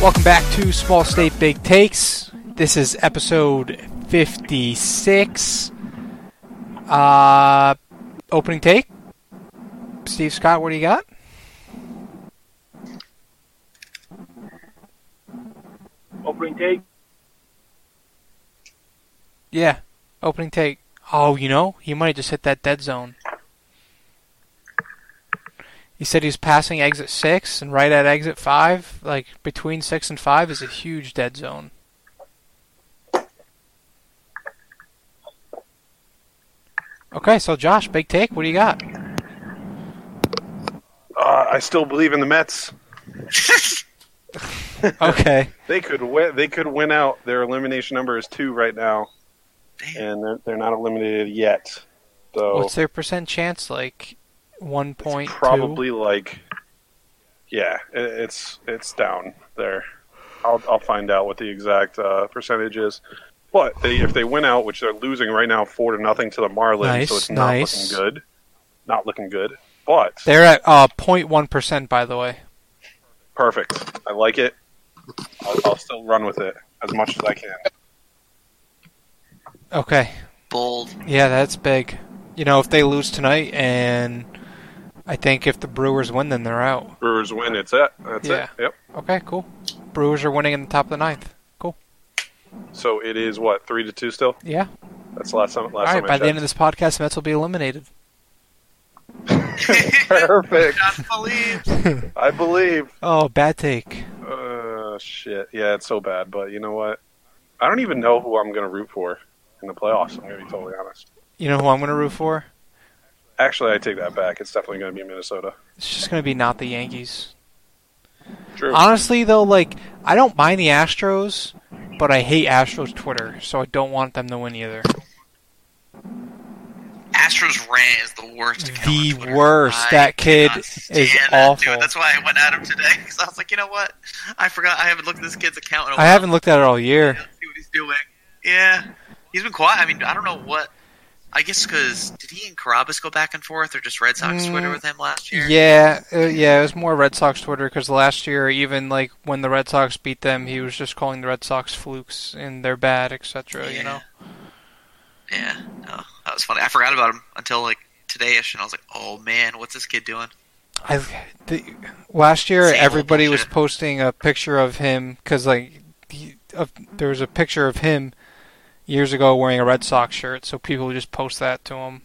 Welcome back to Small State Big Takes. This is episode 56. Uh, opening take. Steve Scott, what do you got? Opening take. Yeah, opening take. Oh, you know, he might have just hit that dead zone. He said he's passing exit 6, and right at exit 5, like between 6 and 5, is a huge dead zone. Okay, so Josh, big take. What do you got? Uh, I still believe in the Mets. Okay. They could win. They could win out. Their elimination number is two right now, and they're, they're not eliminated yet. So What's their percent chance? Like one it's point probably like, yeah, it, it's it's down there. I'll I'll find out what the exact uh, percentage is. But they, if they win out, which they're losing right now, four to nothing to the Marlins, Nice, so it's not nice. looking good. Not looking good, but They're at uh 0.1 percent, by the way. perfect. I like it. I'll, I'll still run with it as much as I can. Okay. Bold. Yeah, that's big. You know, if they lose tonight, and I think if the Brewers win, then they're out. Brewers win. It's it. That's Yeah. it. Yep. Okay, cool. Brewers are winning in the top of the ninth. Cool. So it is what three to two still. Yeah. That's the last time. Last All right. time By I the end of this podcast, Mets will be eliminated. Perfect. God believe. I believe. Oh, bad take. Uh, shit. Yeah, it's so bad. But you know what? I don't even know who I'm going to root for in the playoffs. I'm going to be totally honest. You know who I'm going to root for? Actually, I take that back. It's definitely going to be Minnesota. It's just going to be not the Yankees. True. Honestly, though, like I don't mind the Astros, but I hate Astros Twitter, so I don't want them to win either. Astros rant is the worst. The worst. I That kid is stand that awful. dude. That's why I went at him today because I was like, you know what? I forgot. I haven't looked at this kid's account. In a I while. I haven't looked at it all year. Let's see what he's doing. Yeah, he's been quiet. I mean, I don't know what. I guess because did he and Carabas go back and forth, or just Red Sox Mm, Twitter with him last year? Yeah, uh, yeah, it was more Red Sox Twitter because last year, even like when the Red Sox beat them, he was just calling the Red Sox flukes and they're bad, etc. You know. Yeah, no, that was funny. I forgot about him until like today-ish, and I was like, oh man, what's this kid doing? I the, last year Same everybody was posting a picture of him because like he, of, there was a picture of him years ago wearing a Red Sox shirt, so people would just post that to him.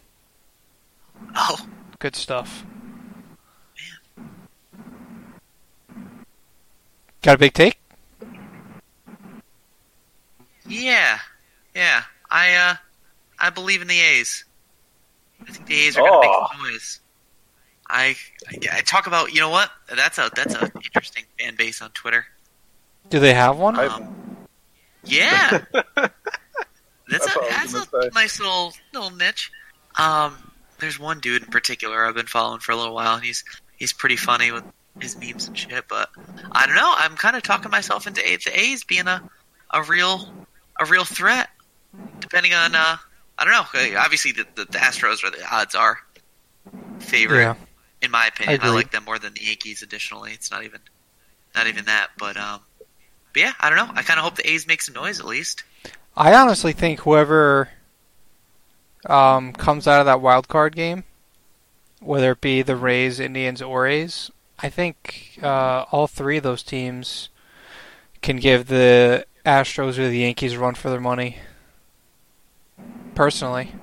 Oh, Good stuff. Man. Got a big take? yeah, yeah. I uh, I believe in the A's. I think the A's are gonna Oh. make some noise. I, I I talk about you know what? That's a that's a interesting fan base on Twitter. Do they have one? Um, yeah, that's, That's a what I was that's a say. nice little little niche. Um, there's one dude in particular I've been following for a little while, and he's he's pretty funny with his memes and shit. But I don't know. I'm kind of talking myself into A- the A's being a a real a real threat, depending on uh I don't know. Uh, Obviously, the, the, the Astros are the odds are favorite yeah. in my opinion. I, agree. like them more than the Yankees. Additionally, it's not even not even that. But um, but yeah, I don't know. I kind of hope the A's make some noise at least. I honestly think whoever um, comes out of that wild card game, whether it be the Rays, Indians, or A's, I think uh, all three of those teams can give the Astros or the Yankees a run for their money. Personally,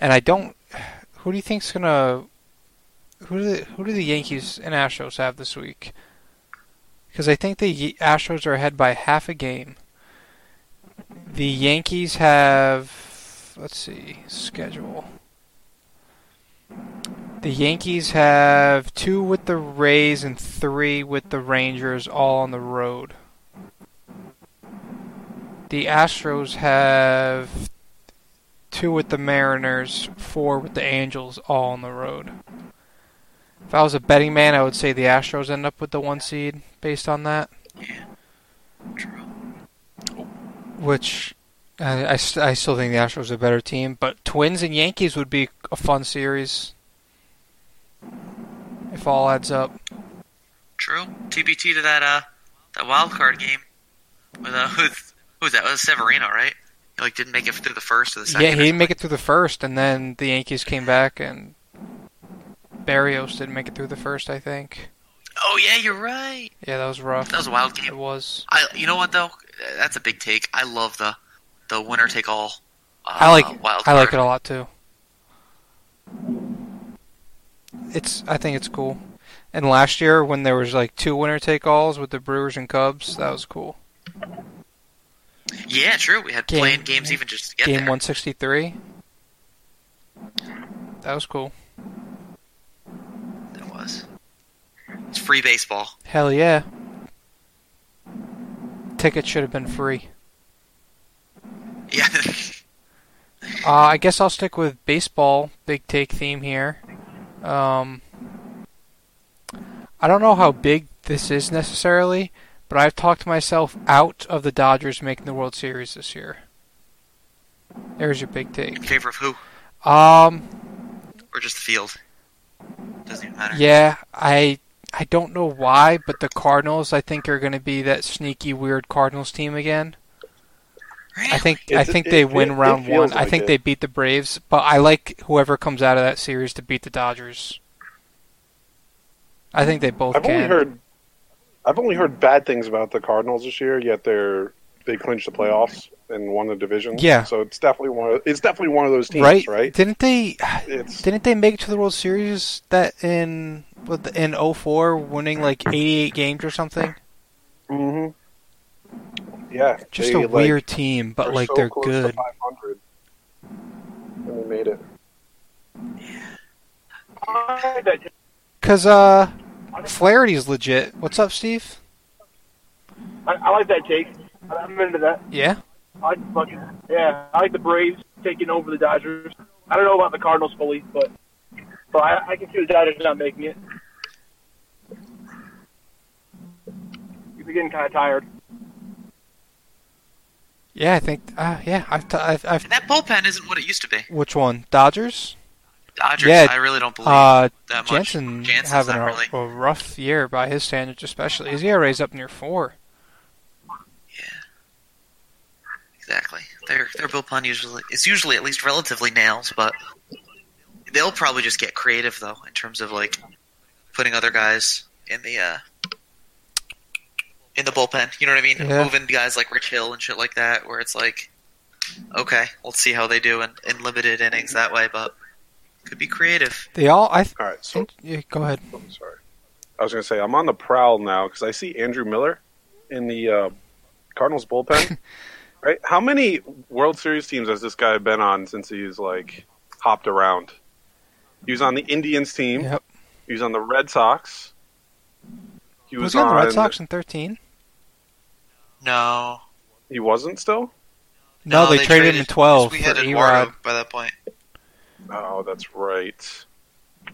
and I don't. Who do you think's gonna? Who do the, who do the Yankees and Astros have this week? Because I think the Astros are ahead by half a game. The Yankees have, let's see, schedule. The Yankees have two with the Rays and three with the Rangers, all on the road. The Astros have two with the Mariners, four with the Angels, all on the road. If I was a betting man, I would say the Astros end up with the one seed based on that. Yeah, true. Which I, I, st- I still think the Astros are a better team, but Twins and Yankees would be a fun series if all adds up. True. TBT to that uh that wild card game with uh who's who was that? It was Severino, right? He like didn't make it through the first or the second. Yeah, he didn't make it through the first, and then the Yankees came back, and Barrios didn't make it through the first, I think. Oh yeah, you're right. Yeah, that was rough. That was a wild game. It was. I you know what though? That's a big take. I love the the winner take all. Uh, I like wild I like it a lot too. It's I think it's cool. And last year when there was like two winner take alls with the Brewers and Cubs, that was cool. Yeah, true. We had Game- playing games even just to get Game 163. That was cool. That was. It's free baseball. Hell yeah. Tickets should have been free. Yeah. Uh, I guess I'll stick with baseball. Big take theme here. Um, I don't know how big this is necessarily, but I've talked myself out of the Dodgers making the World Series this year. There's your big take. In favor of who? Um, Or just the field? Doesn't even matter. yeah, I I don't know why, but the Cardinals I think are going to be that sneaky weird Cardinals team again. Really? I think I think it- they it- win it round feels one. I think it. they beat the Braves, but I like whoever comes out of that series to beat the Dodgers. I think they both I've can. only heard I've only heard bad things about the Cardinals this year. Yet they're they clinched the playoffs and won the division. Yeah. So it's definitely one. Of, it's definitely one of those teams, right? right? Didn't they? It's Didn't they make it to the World Series that in with in 04, winning like 88 games or something? Mm-hmm. yeah, Just they, a like, weird team, but are like so they're close good. 500, and they made it. I like that. Cause uh, Flaherty's legit. What's up, Steve? I, I like that take. I'm into that. Yeah. I like the fucking yeah. I like the Braves taking over the Dodgers. I don't know about the Cardinals fully, but but I, I can see the Dodgers not making it. You're getting kind of tired. Yeah, I think. Uh, yeah, I've, t- I've, I've. That bullpen isn't what it used to be. Which one? Dodgers? Dodgers, Yeah, I really don't believe Uh, that much. Jansen Jansen's having not a, really. a rough year by his standards, especially. His ERA's up near four. Exactly. Their their bullpen usually it's usually at least relatively nails, but they'll probably just get creative though in terms of like putting other guys in the uh in the bullpen. You know what I mean? Yeah. Moving guys like Rich Hill and shit like that, where it's like, okay, let's see how they do in, in limited innings that way, but could be creative. They all. I. Th- All right, so yeah, go ahead. I'm sorry. I was going to say I'm on the prowl now because I see Andrew Miller in the uh, Cardinals bullpen. right? How many World Series teams has this guy been on since he's like hopped around? He was on the Indians team. Yep. He was on the Red Sox. He Was was, he on the Red Sox in 13? No, He wasn't still. No, they, traded, him in 12 We for had Erod. Eduardo by that point. Oh, that's right.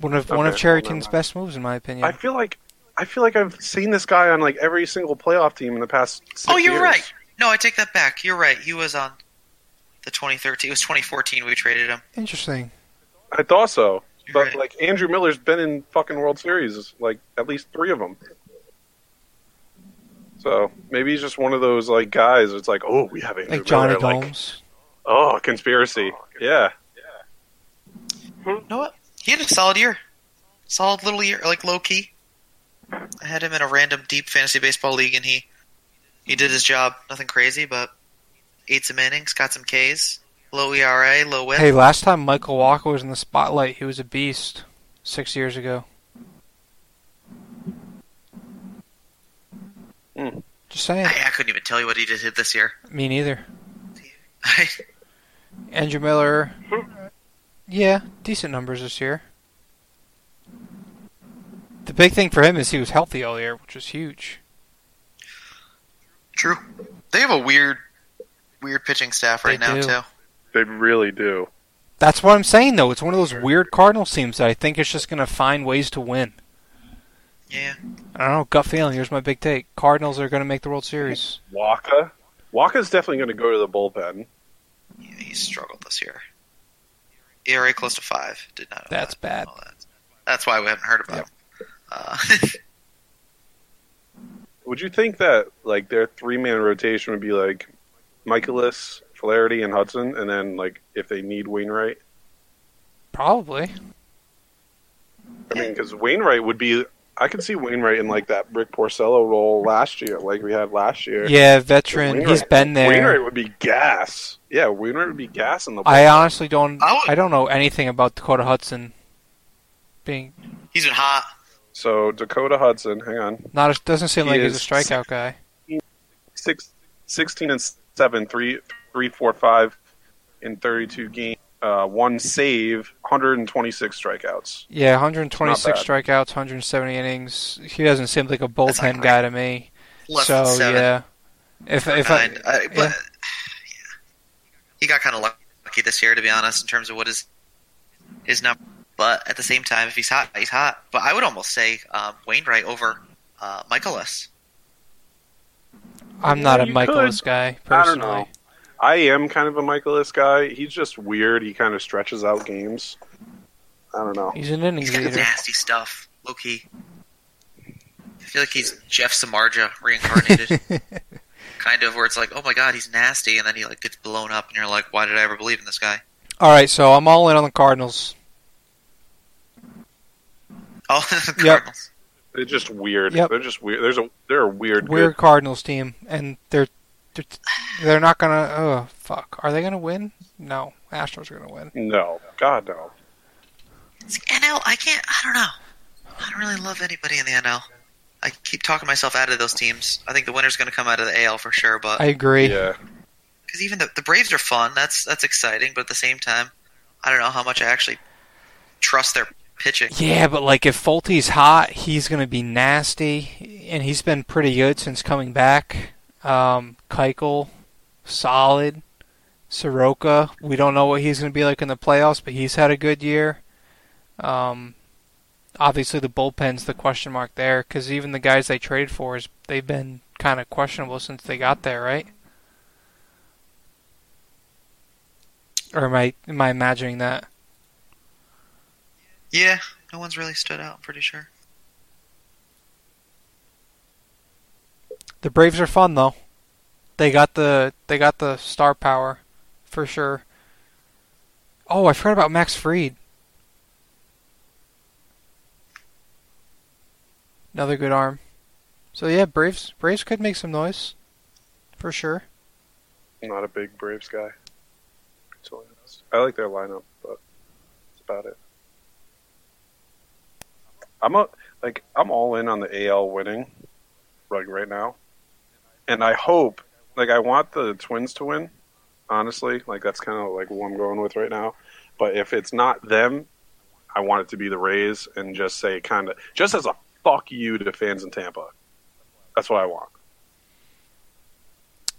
One of one of Okay, Cherry well, never King's mind. best moves, in my opinion. I feel like I feel like I've seen this guy on like every single playoff team in the past. Oh, six Oh, you're years. right. No, I take that back. You're right. He was on the 2013. It was 2014 we traded him. Interesting. I thought so, You're but right. like Andrew Miller's been in fucking World Series, like at least three of them. So maybe he's just one of those like guys. It's like, oh, we have Andrew Like Johnny Miller. Like, Gomes. Oh, oh, conspiracy. Yeah, You know what? He had a solid year. Solid little year, like low key. I had him in a random deep fantasy baseball league, and he he did his job. Nothing crazy, but ate some innings, got some Ks, low ERA, low whip. Hey, last time Michael Wacha was in the spotlight, he was a beast. Six years ago. Hmm. Just saying. I, I couldn't even tell you what he did this year. Me neither. Andrew Miller. Yeah, decent numbers this year. The big thing for him is he was healthy all year, which was huge. True. They have a weird, weird pitching staff right They now do. too. they really do. That's what I'm saying, though. It's one of those weird Cardinals teams that I think is just going to find ways to win. Yeah. I don't know, gut feeling. Here's my big take: Cardinals are going to make the World Series. Wacha. Wacha's definitely going to go to the bullpen. Yeah, he's struggled this year. ERA close to five. Did not. know That's that. bad. Know that. That's why we haven't heard about Yep. him. Uh, Would you think that like their three man rotation would be like Mikolas, Flaherty, and Hudson, and then like if they need Wainwright? Probably. I mean, because Wainwright would be. I could see Wainwright in like that Rick Porcello role last year, like we had last year. Yeah, veteran. He's been there. Wainwright would be gas. Yeah, Wainwright would be gas in the. I honestly don't. I would- I don't know anything about Dakota Hudson. Being he's been hot. So Dakota Hudson, hang on, not a, doesn't seem He like he's a is- strikeout guy. six, 16 and seven, three, three, four, five in thirty-two games. Uh, one save, 126 strikeouts. Yeah, 126 strikeouts, 170 innings. He doesn't seem like a bullpen great. guy to me. Less so seven. yeah, if for if I, nine. Uh, but yeah. yeah. he got kind of lucky this year, to be honest, in terms of what his his number. But at the same time, if he's hot, he's hot. But I would almost say um, Wainwright over uh, Mikolas. I'm not Yeah, a Mikolas could. guy I don't personally. know. I am kind of a Mikolas guy. He's just weird. He kind of stretches out games. I don't know. He's an innings He's got leader. nasty stuff, low key. I feel like he's Jeff Samardzija reincarnated, kind of, where it's like, oh my god, he's nasty, and then he like gets blown up, and you're like, why did I ever believe in this guy? All right, so I'm all in on the Cardinals. Oh, the Yep. They're just weird. Yep. They're just weird. There's a they're a weird. Weird Cardinals team, and they're they're, they're not gonna. Oh fuck, are they gonna win? No, Astros are gonna win. No, God no. It's NL. I can't. I don't know. I don't really love anybody in the NL. I keep talking myself out of those teams. I think the winner's going to come out of the AL for sure, but I agree. Yeah, because even the, the Braves are fun. That's that's exciting, but at the same time, I don't know how much I actually trust their pitching. Yeah, but like if Folty's hot, he's gonna be nasty, and he's been pretty good since coming back. Um, Keuchel, solid. Soroka, we don't know what he's gonna be like in the playoffs, but he's had a good year. Um, obviously the bullpen's the question mark there, because even the guys they traded for is they've been kind of questionable since they got there, right? Or am I am I imagining that? Yeah, no one's really stood out. I'm pretty sure. The Braves are fun though. They got the they got the star power for sure. Oh, I forgot about Max Fried. Another good arm. So yeah, Braves Braves could make some noise. For sure. I'm not a big Braves guy. I like their lineup, but that's about it. I'm a like I'm all in on the AL winning, like right now, and I hope like I want the Twins to win. Honestly, like that's kind of like what I'm going with right now. But if it's not them, I want it to be the Rays, and just say kind of just as a fuck you to fans in Tampa. That's what I want.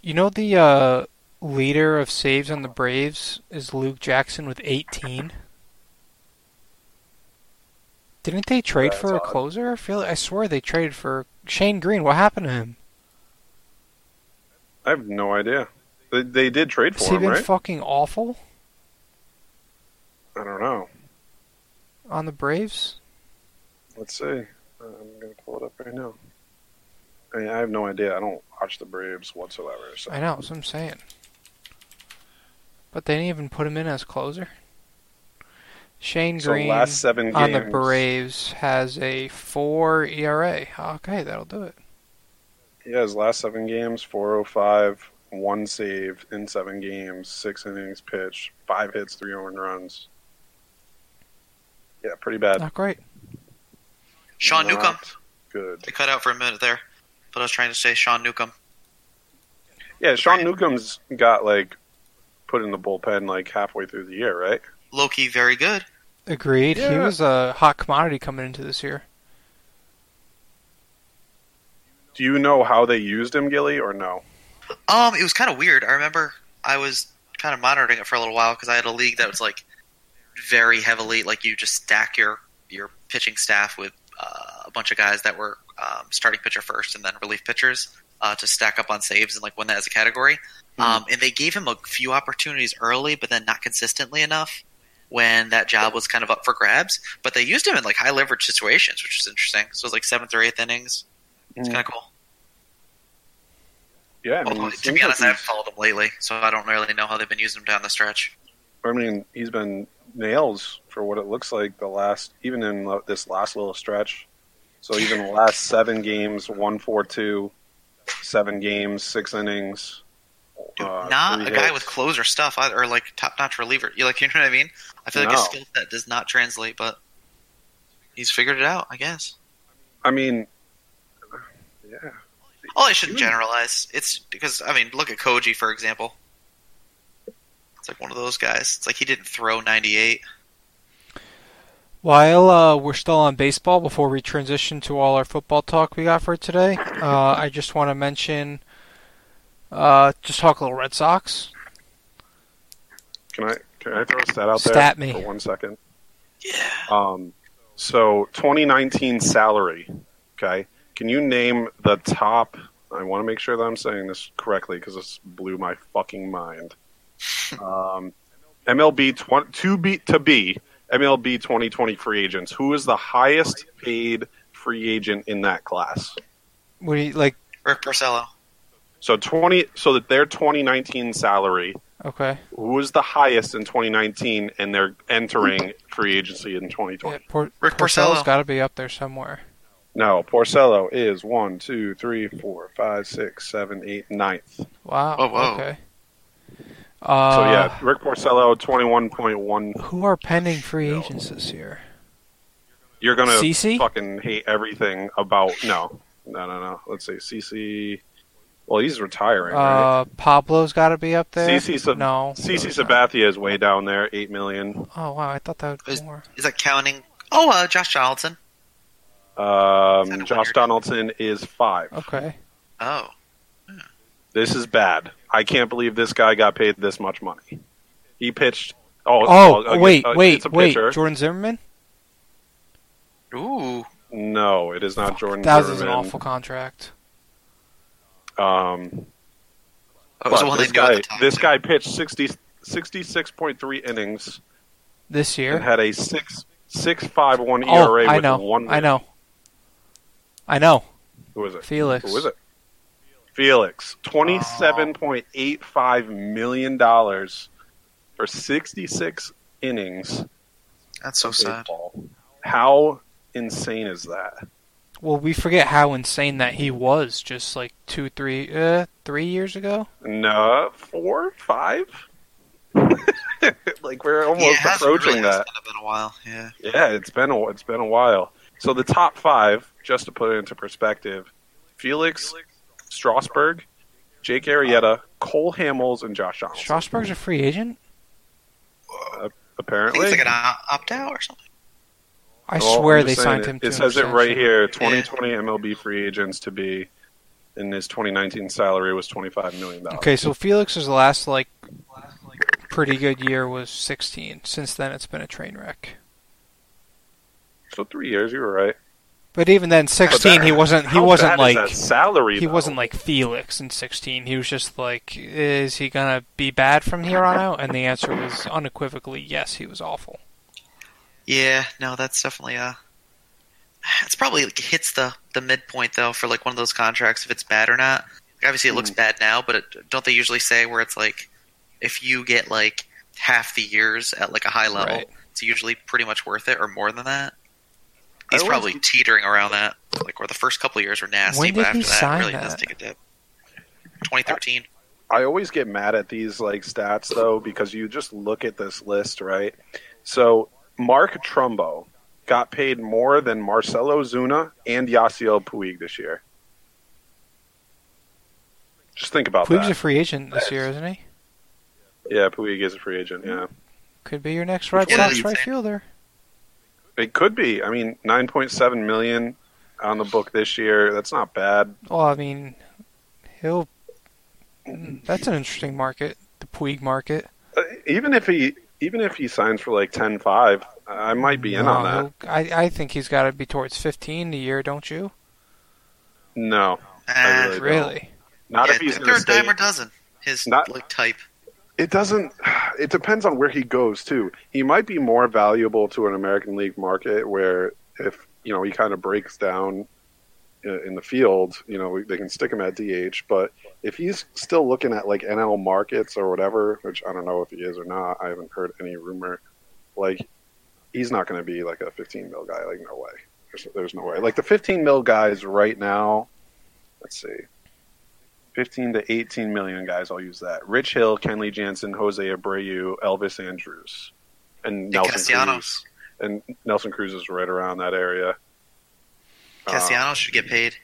You know the uh, leader of saves on the Braves is Luke Jackson with 18. Didn't they trade for a closer? I feel I swear they traded for Shane Greene. What happened to him? I have no idea. They, they did trade Has for he him, been right? fucking awful I don't know. on the Braves? Let's see. Uh, I'm going to pull it up right now. I mean, I have no idea. I don't watch the Braves whatsoever. So. I know, that's what I'm saying. But they didn't even put him in as closer. Shane So Greene last seven on the Braves has a four ERA. Okay, that'll do it. Yeah, his last seven games, 405, one save in seven games, six innings pitched, five hits, three earned runs. Yeah, pretty bad. Not great. Sean Not Newcomb. Good. They cut out for a minute there, but I was trying to say Sean Newcomb. Yeah, Sean Newcomb's got like put in the bullpen like halfway through the year, right? Low key, very good. Agreed. He was a hot commodity coming into this year. Do you know how they used him, Gilly, or no? Um, it was kind of weird. I remember I was kind of monitoring it for a little while because I had a league that was like very heavily like you just stack your your pitching staff with uh, a bunch of guys that were um, starting pitcher first and then relief pitchers. uh, to stack up on saves and like win that as a category. Um, and they gave him a few opportunities early, but then not consistently enough when that job was kind of up for grabs. But they used him in like high leverage situations, which is interesting. So it was like seventh or eighth innings. It's Mm. kind of cool. Yeah, I mean, Although, to be like honest, I haven't followed him lately, so I don't really know how they've been using him down the stretch. I mean, he's been nails for what it looks like the last, even in this last little stretch. So even the last seven games, one four two, seven games, six innings. Dude, uh, not three a guy hits. with closer stuff either, or like top notch reliever. You like, you know what I mean? I feel like his skill set does not translate, but he's figured it out, I guess. I mean, yeah, Well, I shouldn't generalize. It's because I mean, look at Koji for example. It's like one of those guys. It's like he didn't throw 98. While uh, we're still on baseball, before we transition to all our football talk we got for today, uh, I just want to mention, uh, just talk a little Red Sox. can I can I throw a stat out there Stat me. for one second? Yeah. Um, so 2019 salary. Okay, can you name the top? I want to make sure that I'm saying this correctly because this blew my fucking mind. Um, MLB tw- to be to be MLB 2020 free agents. Who is the highest paid free agent in that class? What do you like? Rick Porcello. So 20. So that their 2019 salary. Okay, was the highest in 2019, and they're entering free agency in 2020? yeah, Por- Rick Porcello's got to be up there somewhere. No, Porcello is one, two, three, four, five, six, seven, eight, ninth. Wow. Oh, whoa. Okay. Uh, So yeah, Rick Porcello, twenty-one point one. Who are pending free agents this year? You're gonna CC? fucking hate everything about no, no, no, no. Let's see, CC. Well, he's retiring, right? Uh, Pablo's got to be up there. CC Sab- no. CC no, he's not. Sabathia is way down there, eight million. Oh wow, I thought that would be Is- more. Is that counting? Oh, uh, Josh Donaldson. Um, Josh. Donaldson is five. Okay. Oh, This is bad. I can't believe this guy got paid this much money. He pitched. Oh, Oh, well, wait, uh, wait, it's a wait. pitcher. Jordan Zimmermann? ooh. No, it is not Jordan. That was an awful contract. Um, That was but the one this guy, the this guy pitched 60, 66.3 innings This year? and had a six six five one oh, ERA I with know. one. I know. I know. Who is it? Felix. Who is it? Felix, twenty-seven point eight five million dollars for sixty-six innings. That's so of sad. baseball. How insane is that? Well, we forget how insane that he was just like two, three, uh, three years ago. No, four, five. like we're Yeah, almost it has approaching really that. has been a while. Yeah. Yeah, it's been a, it's been a while. So the top five, just to put it into perspective: Felix Strasburg, Jake Arrieta, Cole Hamels, and Josh Johnson. Strasburg's a free agent? I think Apparently, it's like an opt out or something. I Well, swear they signed saying him it, to It says it right here: 2020 MLB free agents to be, and his 2019 salary was 25 million dollars. Okay, so Felix's last like pretty good year was 16. Since then, it's been a train wreck. So three years, you were right. But even then, 16, he wasn't. He wasn't How bad is like. that salary. He though? wasn't like Felix in 16. He was just like, is he gonna be bad from here on out? And the answer was unequivocally yes. He was awful. Yeah, no, that's definitely a. It's probably like, hits the the midpoint though for like one of those contracts if it's bad or not. Like, obviously, it looks Mm. bad now, but it, don't they usually say where it's like if you get like half the years at like a high level, Right. it's usually pretty much worth it or more than that. I He's always- probably teetering around that, like where the first couple of years are nasty, When but after he that, sign it really does take a dip. 2013. I always get mad at these like stats though because you just look at this list, right? So Mark Trumbo got paid more than Marcell Ozuna and Yasiel Puig this year. Just think about that. Puig's a free agent this year, isn't he? Yeah, Puig is a free agent. Yeah, Could be your next Red Sox right fielder. it could be. I mean, nine point seven million on the book this year. That's not bad. Well, I mean, he'll. That's an interesting market, the Puig market. Uh, even if he even if he signs for like 10-5, I might be in No, on that. I I think he's got to be towards 15 a year, don't you? No, Ah, really don't. Really? Not yeah, if he's they're going to a dime a dozen. His Not- like type. It doesn't. It depends on where he goes too. He might be more valuable to an American League market where if you know he kind of breaks down i- in the field, you know they can stick him at DH. But if he's still looking at like NL markets or whatever, which I don't know if he is or not, I haven't heard any rumor. Like he's not going to be like a 15 mil guy. Like no way. There's, there's no way. Like the 15 mil guys right now. Let's see. 15 to 18 million guys. I'll use that. Rich Hill, Kenley Jansen, Jose Abreu, Elvis Andrus, and Nelson Cruz. And Nelson Cruz is right around that area. Uh, Castellanos should get paid.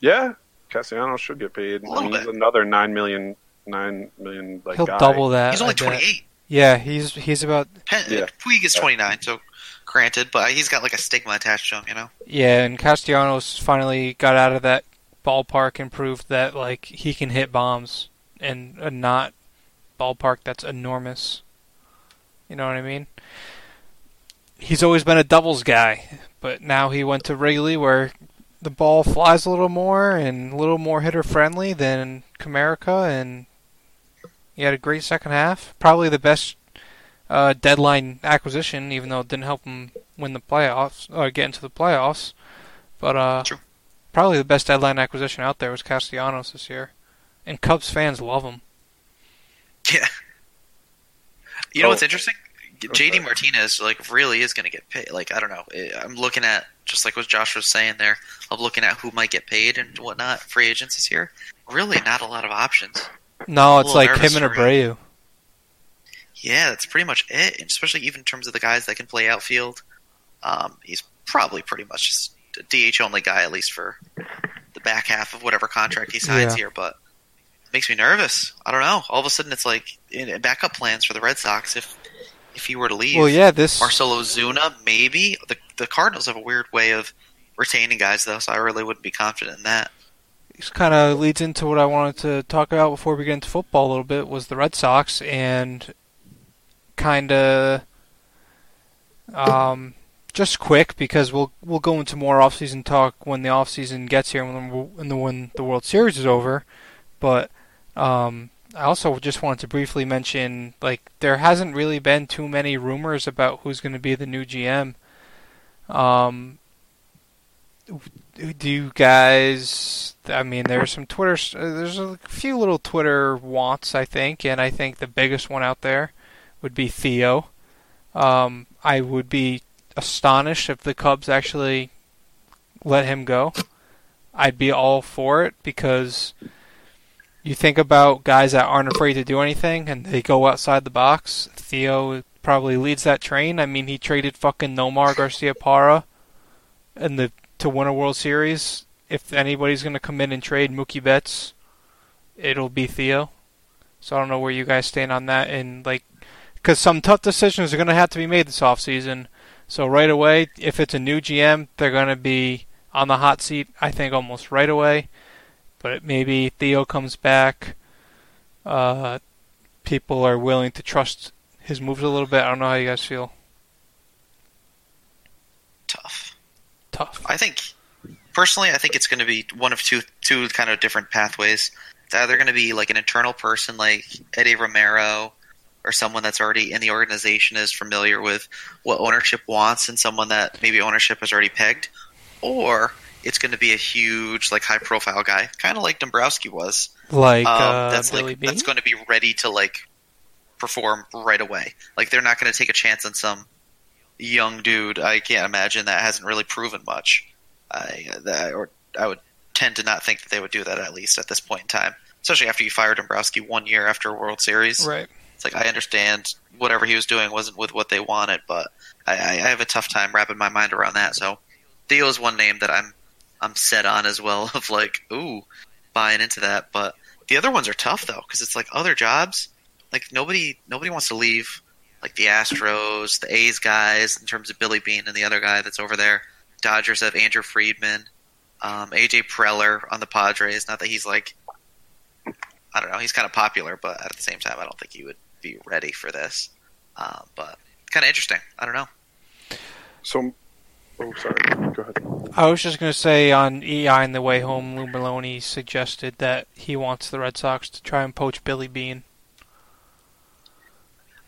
yeah, Castellanos should get paid. A little He's bit. another nine million, nine million like He'll guy. double that. He's only 28. Yeah, he's he's about Pen- Yeah. Puig is 29, so granted, but he's got like a stigma attached to him, you know? yeah, and Castellanos finally got out of that ballpark and proved that like he can hit bombs in a not ballpark that's enormous. You know what I mean? He's always been a doubles guy, but now he went to Wrigley where the ball flies a little more and a little more hitter friendly than Comerica, and he had a great second half. Probably the best uh, deadline acquisition, even though it didn't help him win the playoffs or get into the playoffs. But uh, True. probably the best deadline acquisition out there was Castellanos this year, and Cubs fans love him. Yeah. You know Oh. what's interesting? Sorry. JD Martinez like really is going to get paid. Like I don't know. Eh, I'm looking at just like what Josh was saying there. I'm looking at who might get paid and whatnot. Free agents this year. Really, not a lot of options. No, it's like him and for him. Abreu. Yeah, that's pretty much it. And especially even in terms of the guys that can play outfield. Um, he's probably pretty much just a DH only guy at least for the back half of whatever contract he signs Yeah. here. But makes me nervous. I don't know. All of a sudden, it's like in backup plans for the Red Sox if if he were to leave. Well, yeah, this Marcell Ozuna, maybe. The the Cardinals have a weird way of retaining guys, though, so I really wouldn't be confident in that. this kind of leads into what I wanted to talk about before we get into football a little bit was the Red Sox and kind of um, just quick because we'll we'll go into more offseason talk when the offseason gets here when the, when the when the World Series is over. But um, I also just wanted to briefly mention like there hasn't really been too many rumors about who's going to be the new GM. Um, do you guys i mean there's some twitter uh, there's a few little twitter wants i think and i think the biggest one out there would be theo um, i would be astonished if the cubs actually let him go i'd be all for it because you think about guys that aren't afraid to do anything and they go outside the box theo probably leads that train i mean he traded fucking nomar Garciaparra in the to win a World Series, if anybody's going to come in and trade Mookie Betts, it'll be Theo. So I don't know where you guys stand on that. And like, because some tough decisions are going to have to be made this offseason. So right away, if it's a new GM, they're going to be on the hot seat. I think almost right away. But maybe Theo comes back. Uh, people are willing to trust his moves a little bit. I don't know how you guys feel. Tough. Tough. I think personally, I think it's going to be one of two two kind of different pathways. It's either going to be like an internal person like Eddie Romero or someone that's already in the organization is familiar with what ownership wants and someone that maybe ownership has already pegged, or it's going to be a huge like high profile guy, kind of like Dombrowski was. Like um, uh, that's Billy like that's going to be ready to like perform right away. Like they're not going to take a chance on some young dude. I can't imagine that hasn't really proven much. I that, or I would tend to not think that they would do that at least at this point in time, especially after you fired Dombrowski one year after a World Series. right. It's like I understand whatever he was doing wasn't with what they wanted, but I I have a tough time wrapping my mind around that. So Theo is one name that I'm I'm set on as well of like ooh buying into that. But the other ones are tough though because it's like other jobs. Like nobody nobody wants to leave like the Astros, the A's guys in terms of Billy Beane and the other guy that's over there. Dodgers have Andrew Friedman, um, AJ Preller on the Padres. Not that he's like I don't know, he's kind of popular, but at the same time, I don't think he would be ready for this. Um, but kind of interesting. I don't know. So Oh, sorry. Go ahead. I was just going to say on EI on the way home, Lou Merloni suggested that he wants the Red Sox to try and poach Billy Beane.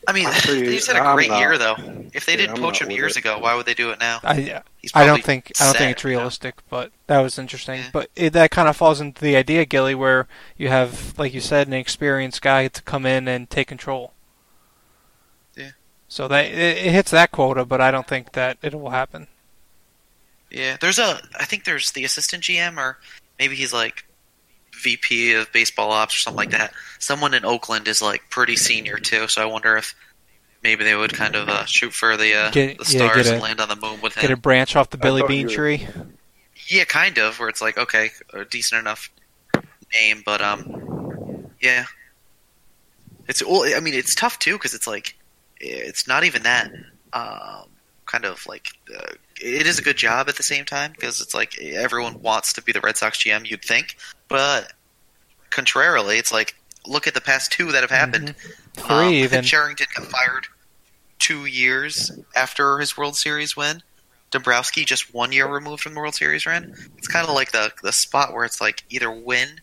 I mean, Honestly, they had a I'm great not- year though. If they yeah, didn't I'm poach him years it. ago, why would they do it now? I He's I don't think I don't think it's you know? realistic, but that was interesting. Yeah. But it, that kind of falls into the idea, Gilly, where you have, like you said, an experienced guy to come in and take control. Yeah. So that it, it hits that quota, but I don't think that it will happen. Yeah, there's a. I think there's the assistant GM, or maybe he's like VP of baseball ops or something like that. Someone in Oakland is like pretty senior too, so I wonder if maybe they would kind of uh, shoot for the uh, Get- the stars get a- and land on the moon with Get a branch off the Billy Beane tree. Yeah, kind of. Where it's like okay, a decent enough name, but um, yeah, it's. Well, I mean, it's tough too because it's like it's not even that um, kind of like uh, it is a good job at the same time because it's like everyone wants to be the Red Sox GM. You'd think, but contrarily, it's like look at the past two that have happened. Three Um, even. Cherington got fired two years after his World Series win. Dombrowski just one year removed from the World Series run. It's kind of like the the spot where it's like either win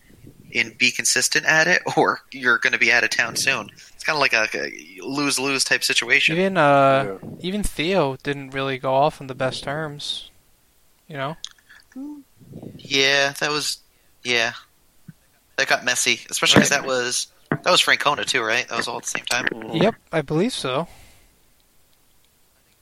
and be consistent at it, or you're going to be out of town soon. It's kind of like a, lose lose type situation. Even uh, Yeah. even Theo didn't really go off on the best terms. You know. Yeah, that was yeah, that got messy, especially because that was that was Francona too, right? That was all at the same time. Yep, I believe so.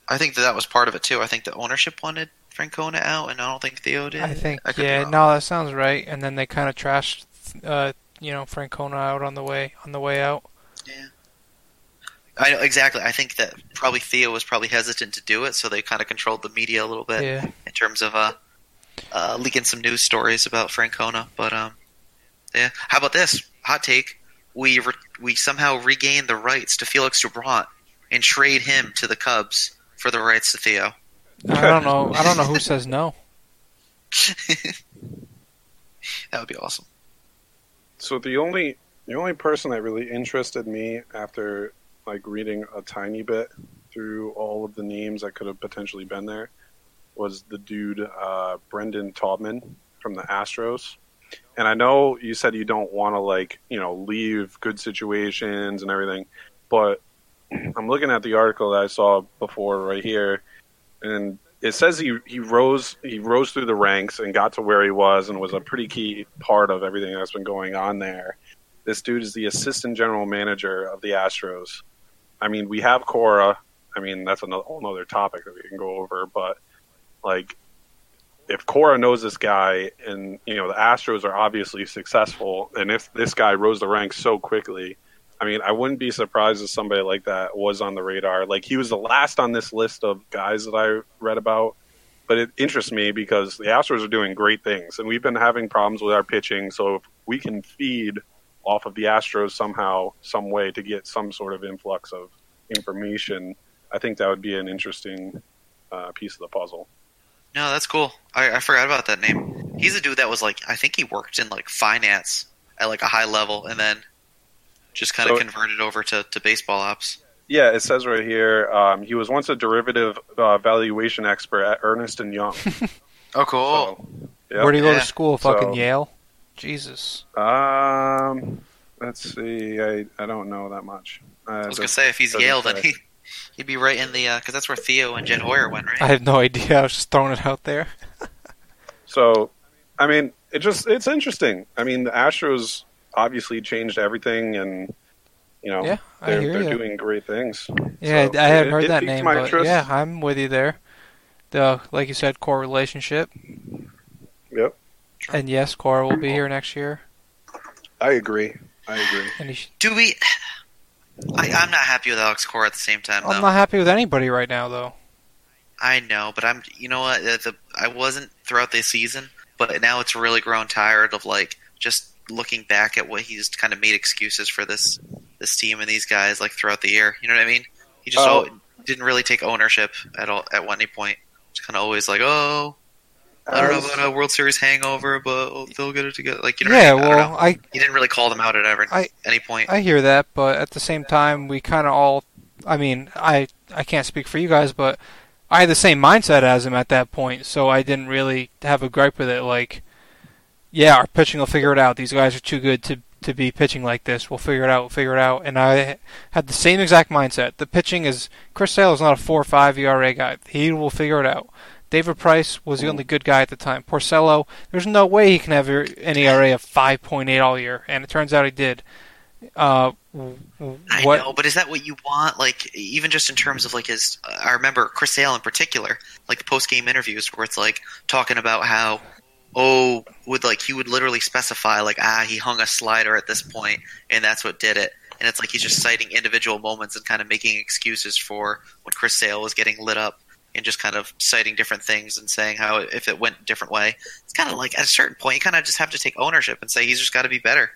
I think that that was part of it too. I think the ownership wanted Francona out, and I don't think Theo did. I think I yeah, no, that sounds right. And then they kind of trashed, uh, you know, Francona out on the way on the way out. Yeah. I know exactly. I think that probably Theo was probably hesitant to do it, so they kind of controlled the media a little bit Yeah, in terms of uh, uh, leaking some news stories about Francona. But um, yeah, how about this hot take? We re- we somehow regain the rights to Felix Doubront and trade him to the Cubs for the rights to Theo. I don't know. I don't know who says no. That would be awesome. So the only the only person that really interested me after like reading a tiny bit through all of the names that could have potentially been there was the dude uh, Brandon Taubman from the Astros. And I know you said you don't want to like you know leave good situations and everything, but I'm looking at the article that I saw before right here, and it says he, he rose he rose through the ranks and got to where he was and was a pretty key part of everything that's been going on there. This dude is the assistant general manager of the Astros. I mean, we have Cora. I mean, that's another whole other topic that we can go over. But like, if Cora knows this guy, and you know the Astros are obviously successful, and if this guy rose the ranks so quickly, I mean, I wouldn't be surprised if somebody like that was on the radar. Like he was the last on this list of guys that I read about. But it interests me because the Astros are doing great things, and we've been having problems with our pitching. So if we can feed off of the Astros somehow, some way to get some sort of influx of information, I think that would be an interesting uh, piece of the puzzle. No, that's cool. I, I forgot about that name. He's a dude that was like I think he worked in like finance at like a high level, and then just kind of So- converted over to, to baseball ops. Yeah, it says right here um, he was once a derivative uh, valuation expert at Ernst and Young. Oh, cool. So, yep. Where do you go Yeah. to school? Fucking So- Yale. Jesus. Um, let's see. I I don't know that much. Uh, I was gonna say if he's Yale, then he he'd be right in the because that's where Theo and Jed Hoyer went, right? I have no idea. I was just throwing it out there. So, I mean, it just it's interesting. I mean, the Astros obviously changed everything, and you know Yeah, they're they're you. doing great things. Yeah, So, I hadn't heard it that name, my but interest. yeah, I'm with you there. The like you said, core relationship, Yep, and yes, Cora will be here next year, I agree. I agree. and he sh- Do we? I, I'm not happy with Alex Cora at the same time, though. I'm not happy with anybody right now, though. I know, but I'm. You know what? The, the, I wasn't throughout the season, but now it's really grown tired of like just looking back at what he's kind of made excuses for this this team and these guys like throughout the year. You know what I mean? He just Oh. didn't really take ownership at all at any point. Just kind of always like, oh, I don't know about a World Series hangover, but they'll get it together. Like you know, yeah, I, mean? I don't well, know. I he didn't really call them out at ever I- any point. I hear that, but at the same time, we kind of all. I mean, I I can't speak for you guys, but I had the same mindset as him at that point, so I didn't really have a gripe with it. Like, yeah, our pitching will figure it out. These guys are too good to to be pitching like this. We'll figure it out. We'll figure it out. And I had the same exact mindset. The pitching is Chris Sale is not a four or five ERA guy. He will figure it out. David Price was the only good guy at the time. Porcello, there's no way he can have an ERA of 5.8 all year, and it turns out he did. Uh, I know, but is that what you want? Like, even just in terms of like his, I remember Chris Sale in particular, like the post game interviews where it's like talking about how, oh, would like he would literally specify like ah he hung a slider at this point and that's what did it, and it's like he's just citing individual moments and kind of making excuses for when Chris Sale was getting lit up and just kind of citing different things and saying how if it went a different way, it's kind of like at a certain point you kind of just have to take ownership and say he's just got to be better.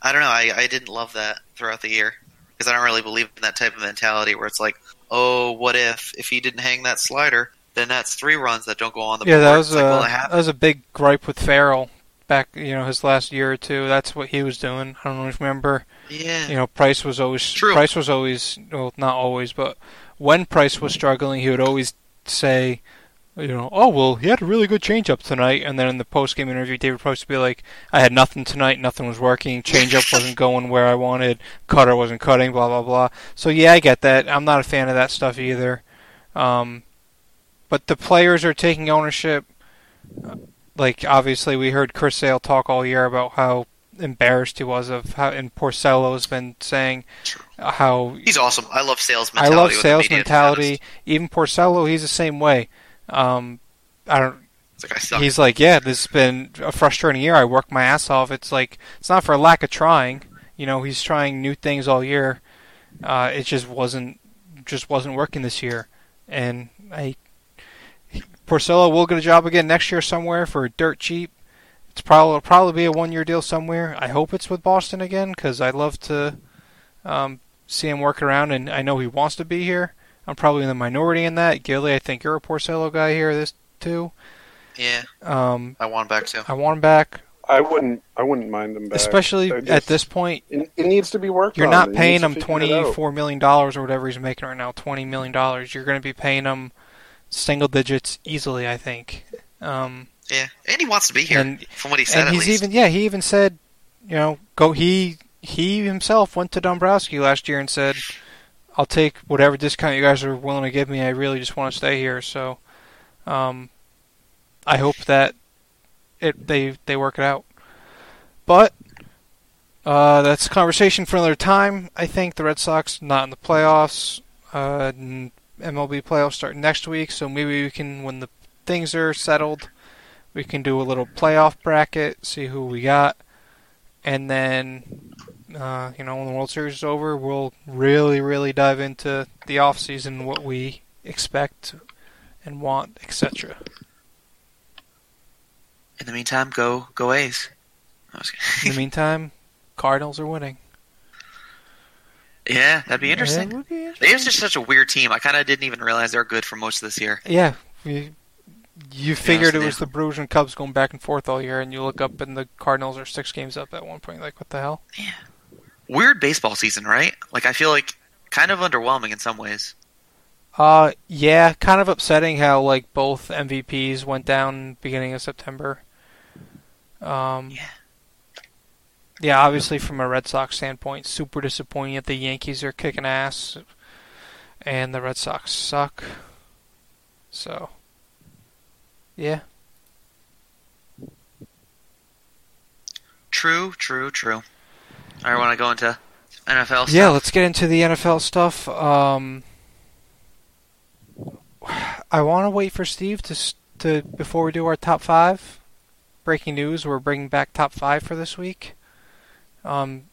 I don't know. I, I didn't love that throughout the year because I don't really believe in that type of mentality where it's like, oh, what if if he didn't hang that slider, then that's three runs that don't go on the yeah, board. that was a, well, that was a big gripe with Farrell back, you know, his last year or two. That's what he was doing. I don't know if you remember. Yeah. You know, Price was always True. Price was always well, not always, but when Price was struggling, he would always say, you know, oh well, he had a really good changeup tonight, and then in the post game interview, David Price would be like, I had nothing tonight, nothing was working, changeup wasn't going where I wanted, cutter wasn't cutting, blah blah blah. So yeah, I get that. I'm not a fan of that stuff either. Um, but the players are taking ownership. Like obviously, we heard Chris Sale talk all year about how embarrassed he was of how, and Porcello's been saying how He's awesome. I love Sale's I love Sale's media, mentality. Even Porcello, he's the same way. Um, I don't. Like I. He's like, yeah, this has been a frustrating year. I worked my ass off. It's like it's not for lack of trying. You know, he's trying new things all year. Uh, it just wasn't just wasn't working this year, and I. Porcello will get a job again next year somewhere for dirt cheap. It's probably probably be a one year deal somewhere. I hope it's with Boston again because I'd love to um, see him work around, and I know he wants to be here. I'm probably in the minority in that. Gilly, I think you're a Porcello guy here. This too. yeah, Um, I want him back too. I want him back, I wouldn't. I wouldn't mind him back. especially They're at this point. It, it needs to be worked You're on. not It paying him figure twenty it out. four million dollars or whatever he's making right now. Twenty million dollars. You're going to be paying him single digits easily. I think. Um, Yeah, and he wants to be here. And- from what he said, and he's least. even yeah he even said, you know, go he he himself went to Dombrowski last year and said, I'll take whatever discount you guys are willing to give me. I really just want to stay here. So, um, I hope that it they they work it out. But uh, that's a conversation for another time. I think the Red Sox not in the playoffs. Uh, MLB playoffs start next week, so maybe we can when the things are settled, we can do a little playoff bracket, see who we got, and then uh, you know when the World Series is over, we'll really really dive into the off season, what we expect and want, etc. In the meantime, go go A's. In the meantime, Cardinals are winning. Yeah, that'd be interesting. Yeah, it would They're just such a weird team. I kind of didn't even realize they were good for most of this year. Yeah, you, you figured it was the Brewers and Cubs going back and forth all year, and you look up and the Cardinals are six games up at one point. Like, what the hell? Yeah, weird baseball season, right? Like I feel like kind of underwhelming in some ways. Uh, yeah, kind of upsetting how like both MVPs went down beginning of September. Um, Yeah. Yeah, obviously from a Red Sox standpoint, super disappointing that the Yankees are kicking ass, and the Red Sox suck. So, yeah, True, true, true. I want to go into NFL stuff. yeah. Let's get into the NFL stuff. Um, I want to wait for Steve to to before we do our top five. Breaking news: We're bringing back top five for this week. Um,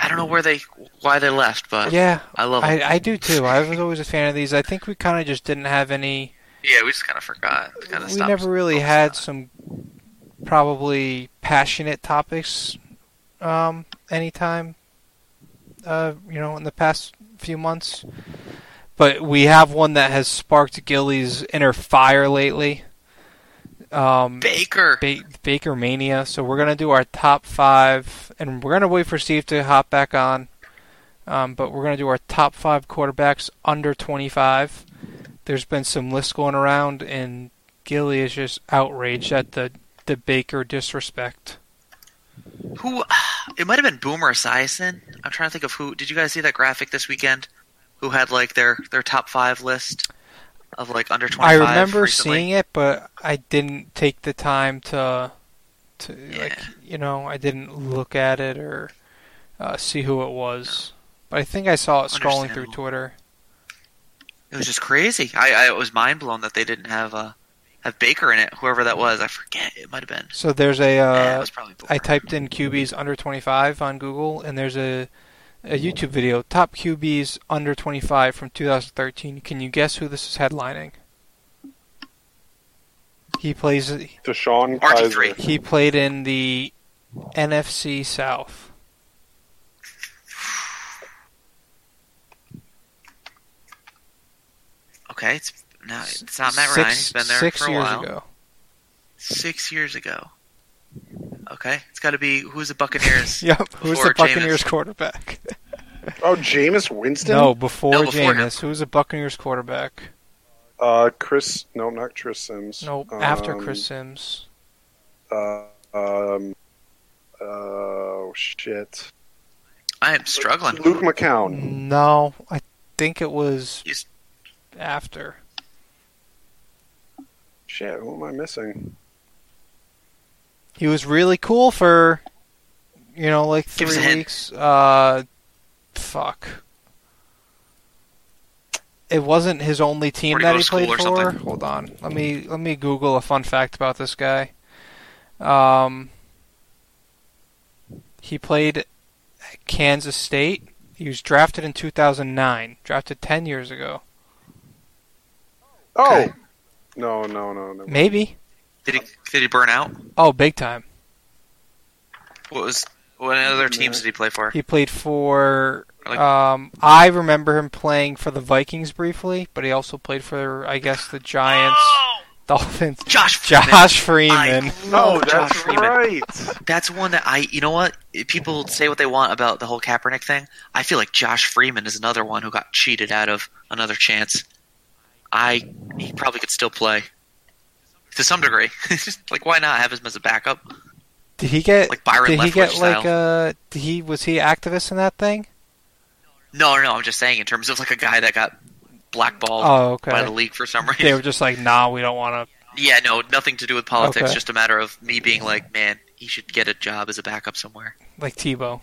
I don't know where they, why they left, but yeah, I love them. I, I do too. I was always a fan of these. I think we kind of just didn't have any. yeah, we just kind of forgot. Kind of we never really had some probably passionate topics um, anytime. Uh, you know, in the past few months, but we have one that has sparked Gilly's inner fire lately. Um, Baker. ba- Baker Mania. So we're gonna do our top five, and we're gonna wait for Steve to hop back on. Um, but we're gonna do our top five quarterbacks under 25, there's been some lists going around, and Gilly is just outraged at the the Baker disrespect. Who? It might have been Boomer Esiason. I'm trying to think of who. Did you guys see that graphic this weekend? Who had like their their top five list of like under 25? I remember recently? seeing it, but I didn't take the time to to like you know I didn't look at it or uh, see who it was. But I think I saw it scrolling through Twitter. It was just crazy. I, I was mind blown that they didn't have uh have Baker in it. Whoever that was, I forget. It might have been. So there's a yeah, uh, was probably I typed in QBs under 25 on Google, and there's a a YouTube video top QBs under 25 from 2013. Can you guess who this is headlining? He plays. Deshaun RG3. Kaiser. He played in the NFC South. Okay, it's no, it's not Matt Ryan. He's been there six for a years while. ago. Six years ago. Okay, it's got to be who's the Buccaneers? Yep. Who's the Buccaneers Jameis. quarterback? Oh, Jameis Winston. no, before, No, before him. Jameis. Who's the Buccaneers quarterback? Uh, Chris. No, not Chris Sims. No, after Um, Chris Sims. Uh, um. Oh shit. I am struggling. Luke McCown. No, I think it was He's- after. Shit. Who am I missing? He was really cool for, you know, like three a hint. weeks. Uh, fuck. It wasn't his only team that he played for. Hold on, let me let me Google a fun fact about this guy. Um, he played at Kansas State. He was drafted in 2009. Drafted 10 years ago. Oh. Okay. No, no, no, no. Maybe. Did he did he burn out? Oh, big time. What was what other teams did he play for? He played for. Like- Um, I remember him playing for the Vikings briefly, but he also played for, I guess, the Giants, Oh, Dolphins. Josh Freeman. Josh Freeman. I No, love Josh that's Freeman. right. That's one that I. You know what? People say what they want about the whole Kaepernick thing. I feel like Josh Freeman is another one who got cheated out of another chance. I he probably could still play to some degree. Like why not have him as a backup? Did he get? Like Byron did he get like uh? He was he activist in that thing? No, no, I'm just saying in terms of like a guy that got blackballed Oh, okay. by the league for some reason. They were just like, nah, we don't want to. Yeah, no, nothing to do with politics. Okay. Just a matter of me being like, man, he should get a job as a backup somewhere. Like Tebow.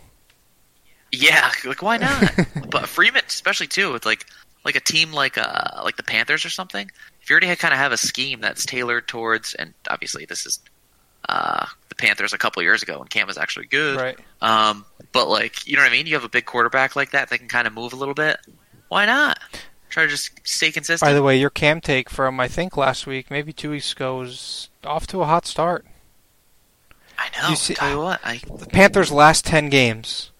Yeah, like why not? but Freeman, especially too, with like like a team like uh like the Panthers or something. If you already kind of have a scheme that's tailored towards, and obviously this is uh the Panthers a couple years ago when Cam was actually good. Right. Um, but like you know what I mean. You have a big quarterback like that that can kind of move a little bit. Why not? Try to just stay consistent. By the way, your cam take from I think last week, maybe two weeks ago, was off to a hot start. I know. you see- tell you what, I The Panthers' last ten games,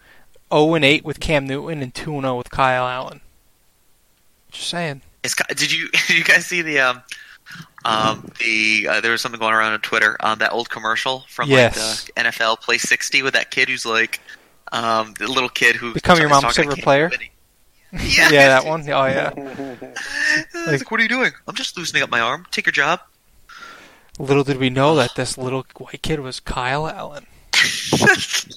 0 and 8 with Cam Newton and 2 and 0 with Kyle Allen. Just saying. It's, did you did you guys see the um um the uh, there was something going around on Twitter um that old commercial from Yes. like the NFL Play 60 with that kid who's like um the little kid who Become your is mom's favorite player? Newton. Yeah, yeah, that one. Oh yeah. It's like, what are you doing? I'm just loosening up my arm. Take your job. Little did we know that this little white kid was Kyle Allen.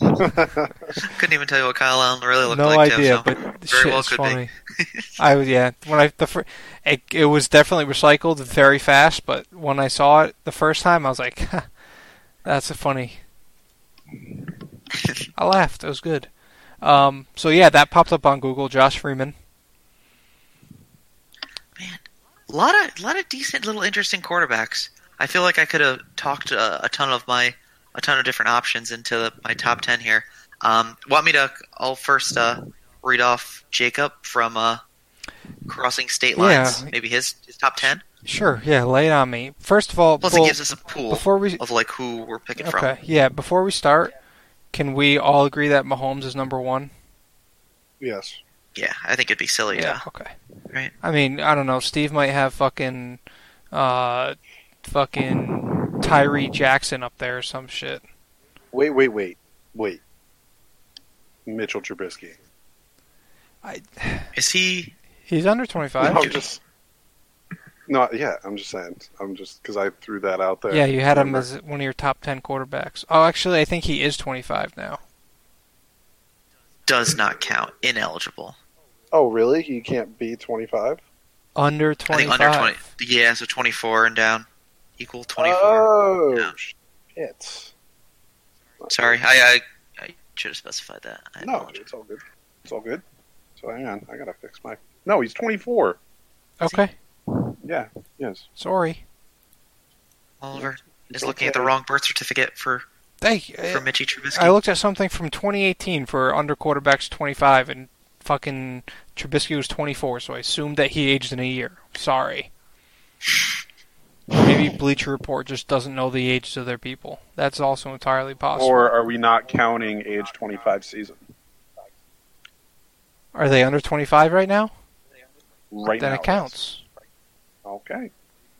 Couldn't even tell you what Kyle Allen really looked no like. Joe, idea, so but very shit well could funny. be. I yeah. When I the fir- it, it was definitely recycled very fast, but when I saw it the first time, I was like, "That's a funny." I laughed. It was good. Um, so yeah, that popped up on Google. Josh Freeman. Man, A lot of a lot of decent little interesting quarterbacks. I feel like I could have talked uh, a ton of my a ton of different options into the, my top ten here. Um, want me to? I'll first uh, read off Jacob from uh, Crossing State Lines. Yeah. Maybe his his top ten. Sure. Yeah, lay it on me. First of all, Plus, well, it gives us a pool before we of like who we're picking from. okay, yeah, before we start, can we all agree that Mahomes is number one? yes. Yeah, I think it'd be silly to Okay. right. I mean, I don't know. Steve might have fucking, uh, fucking Tyree Jackson up there or some shit. Wait, wait, wait, wait. Mitchell Trubisky. I Is he? He's under 25. No, just No, yeah, I'm just saying. I'm just because I threw that out there. Yeah, you had him as one of your top 10 quarterbacks. Oh, actually, I think he is 25 now. Does not count. Ineligible. Oh, really? He can't be 25. Under I 25. under 20. Yeah, so 24 and down equal 24. Oh, Yeah. shit. Sorry, I, I I should have specified that. I No, apologize. it's all good. It's all good. So hang on, I gotta fix my. No, he's 24. Okay, Yeah, yes. sorry. Oliver It's is looking at the wrong birth certificate for Hey, for uh, Mitchy Trubisky. I looked at something from 2018 for under quarterbacks 25, and fucking Trubisky was 24, so I assumed that he aged in a year. Sorry. Maybe Bleacher Report just doesn't know the ages of their people. That's also entirely possible. Or are we not counting age 25 season? Are they under 25 right now? Right then now. it counts. Okay.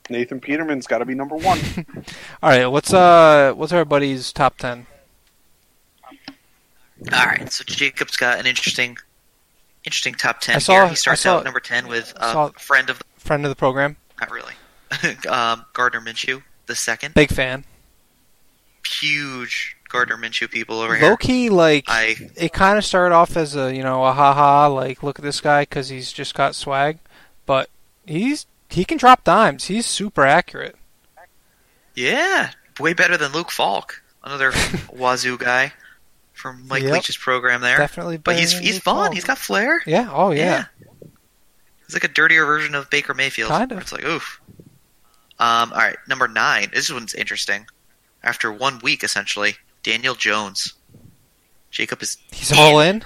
Nathan Peterman's got to be number one. All right, what's uh, what's our buddy's top 10? All right, so Jacob's got an interesting, interesting top ten I saw- here. He I starts saw- out number ten with uh, a friend of the, Friend of the program, not really, um, Gardner Minshew, the second. big fan. Huge Gardner Minshew people over here. Low key, like I it kind of started off as a you know a haha like look at this guy because he's just got swag, but he's he can drop dimes. He's super accurate. yeah, way better than Luke Falk, another Wazzu guy from Mike Yep. Leach's program there. Definitely, But he's he's fun. Falk. He's got flair. yeah. Oh yeah. He's like a dirtier version of Baker Mayfield. Kind of. It's like oof. Um. All right, number nine. This one's interesting. After one week, essentially, Daniel Jones. Jacob is He's all in.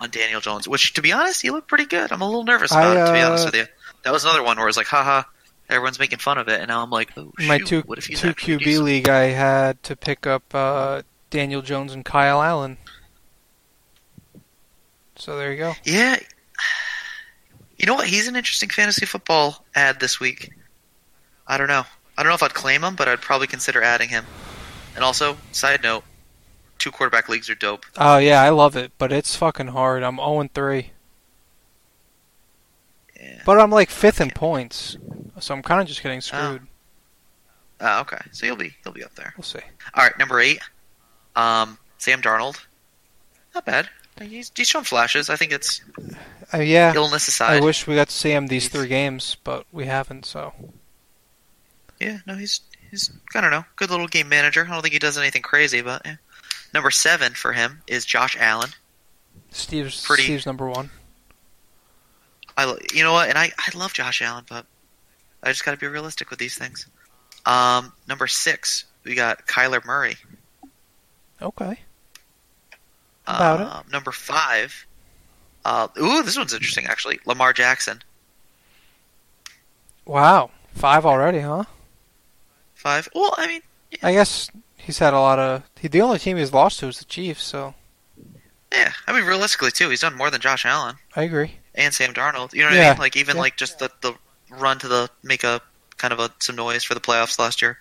on Daniel Jones, which, to be honest, he looked pretty good. I'm a little nervous I, about it, to be uh, honest with you. That was another one where it's like, haha, everyone's making fun of it, and now I'm like, oh, In my shoot, two what if he's two QB league, I had to pick up uh, Daniel Jones and Kyle Allen. So there you go. Yeah. You know what? He's an interesting fantasy football ad this week. I don't know. I don't know if I'd claim him, but I'd probably consider adding him. And also, side note, two quarterback leagues are dope. Oh yeah, I love it, but it's fucking hard. I'm 0 3, Yeah. but I'm like fifth in points, so I'm kind of just getting screwed. Ah, okay. So he'll be he'll be up there. We'll see. All right, number eight, um, Sam Darnold. Not bad. He's, he's shown flashes. I think it's Uh, yeah, illness aside, I wish we got to see him these three games, but we haven't. So Yeah, no, he's he's I don't know, good little game manager. I don't think he does anything crazy, but yeah. number seven for him is Josh Allen. Steve's Pretty- Steve's number one. I you know what, and I I love Josh Allen, but I just got to be realistic with these things. Um, number six, we got Kyler Murray. Okay. About it. Uh, Number five, uh, ooh, this one's interesting actually. Lamar Jackson. Wow, five already, huh? Five. Well, I mean, I guess he's had a lot of. He, the only team he's lost to is the Chiefs, so yeah. I mean, realistically too, he's done more than Josh Allen I agree. and Sam Darnold. You know what I mean? Like even yeah. like just the the run to the make a kind of a some noise for the playoffs last year.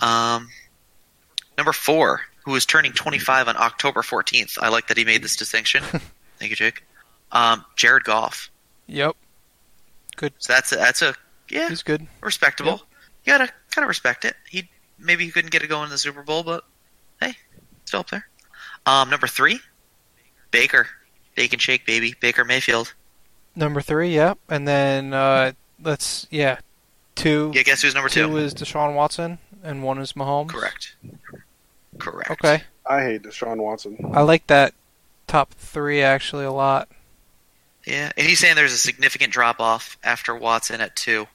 Um, number four, who is turning 25 on October 14th. I like that he made this distinction. Thank you, Jake. Um, Jared Goff. Yep, Good. So that's a, that's a yeah he's good. respectable. You gotta kind of respect it. He maybe he couldn't get it going in the Super Bowl, but hey, still up there. Um, number three, Baker, Bacon Shake baby, Baker Mayfield. Number three, yeah, and then uh, let's yeah, two. Yeah, guess who's number two? Two is Deshaun Watson, and one is Mahomes. Correct. Correct. Okay, I hate Deshaun Watson. I like that top three actually a lot. Yeah, and he's saying there's a significant drop off after Watson at two,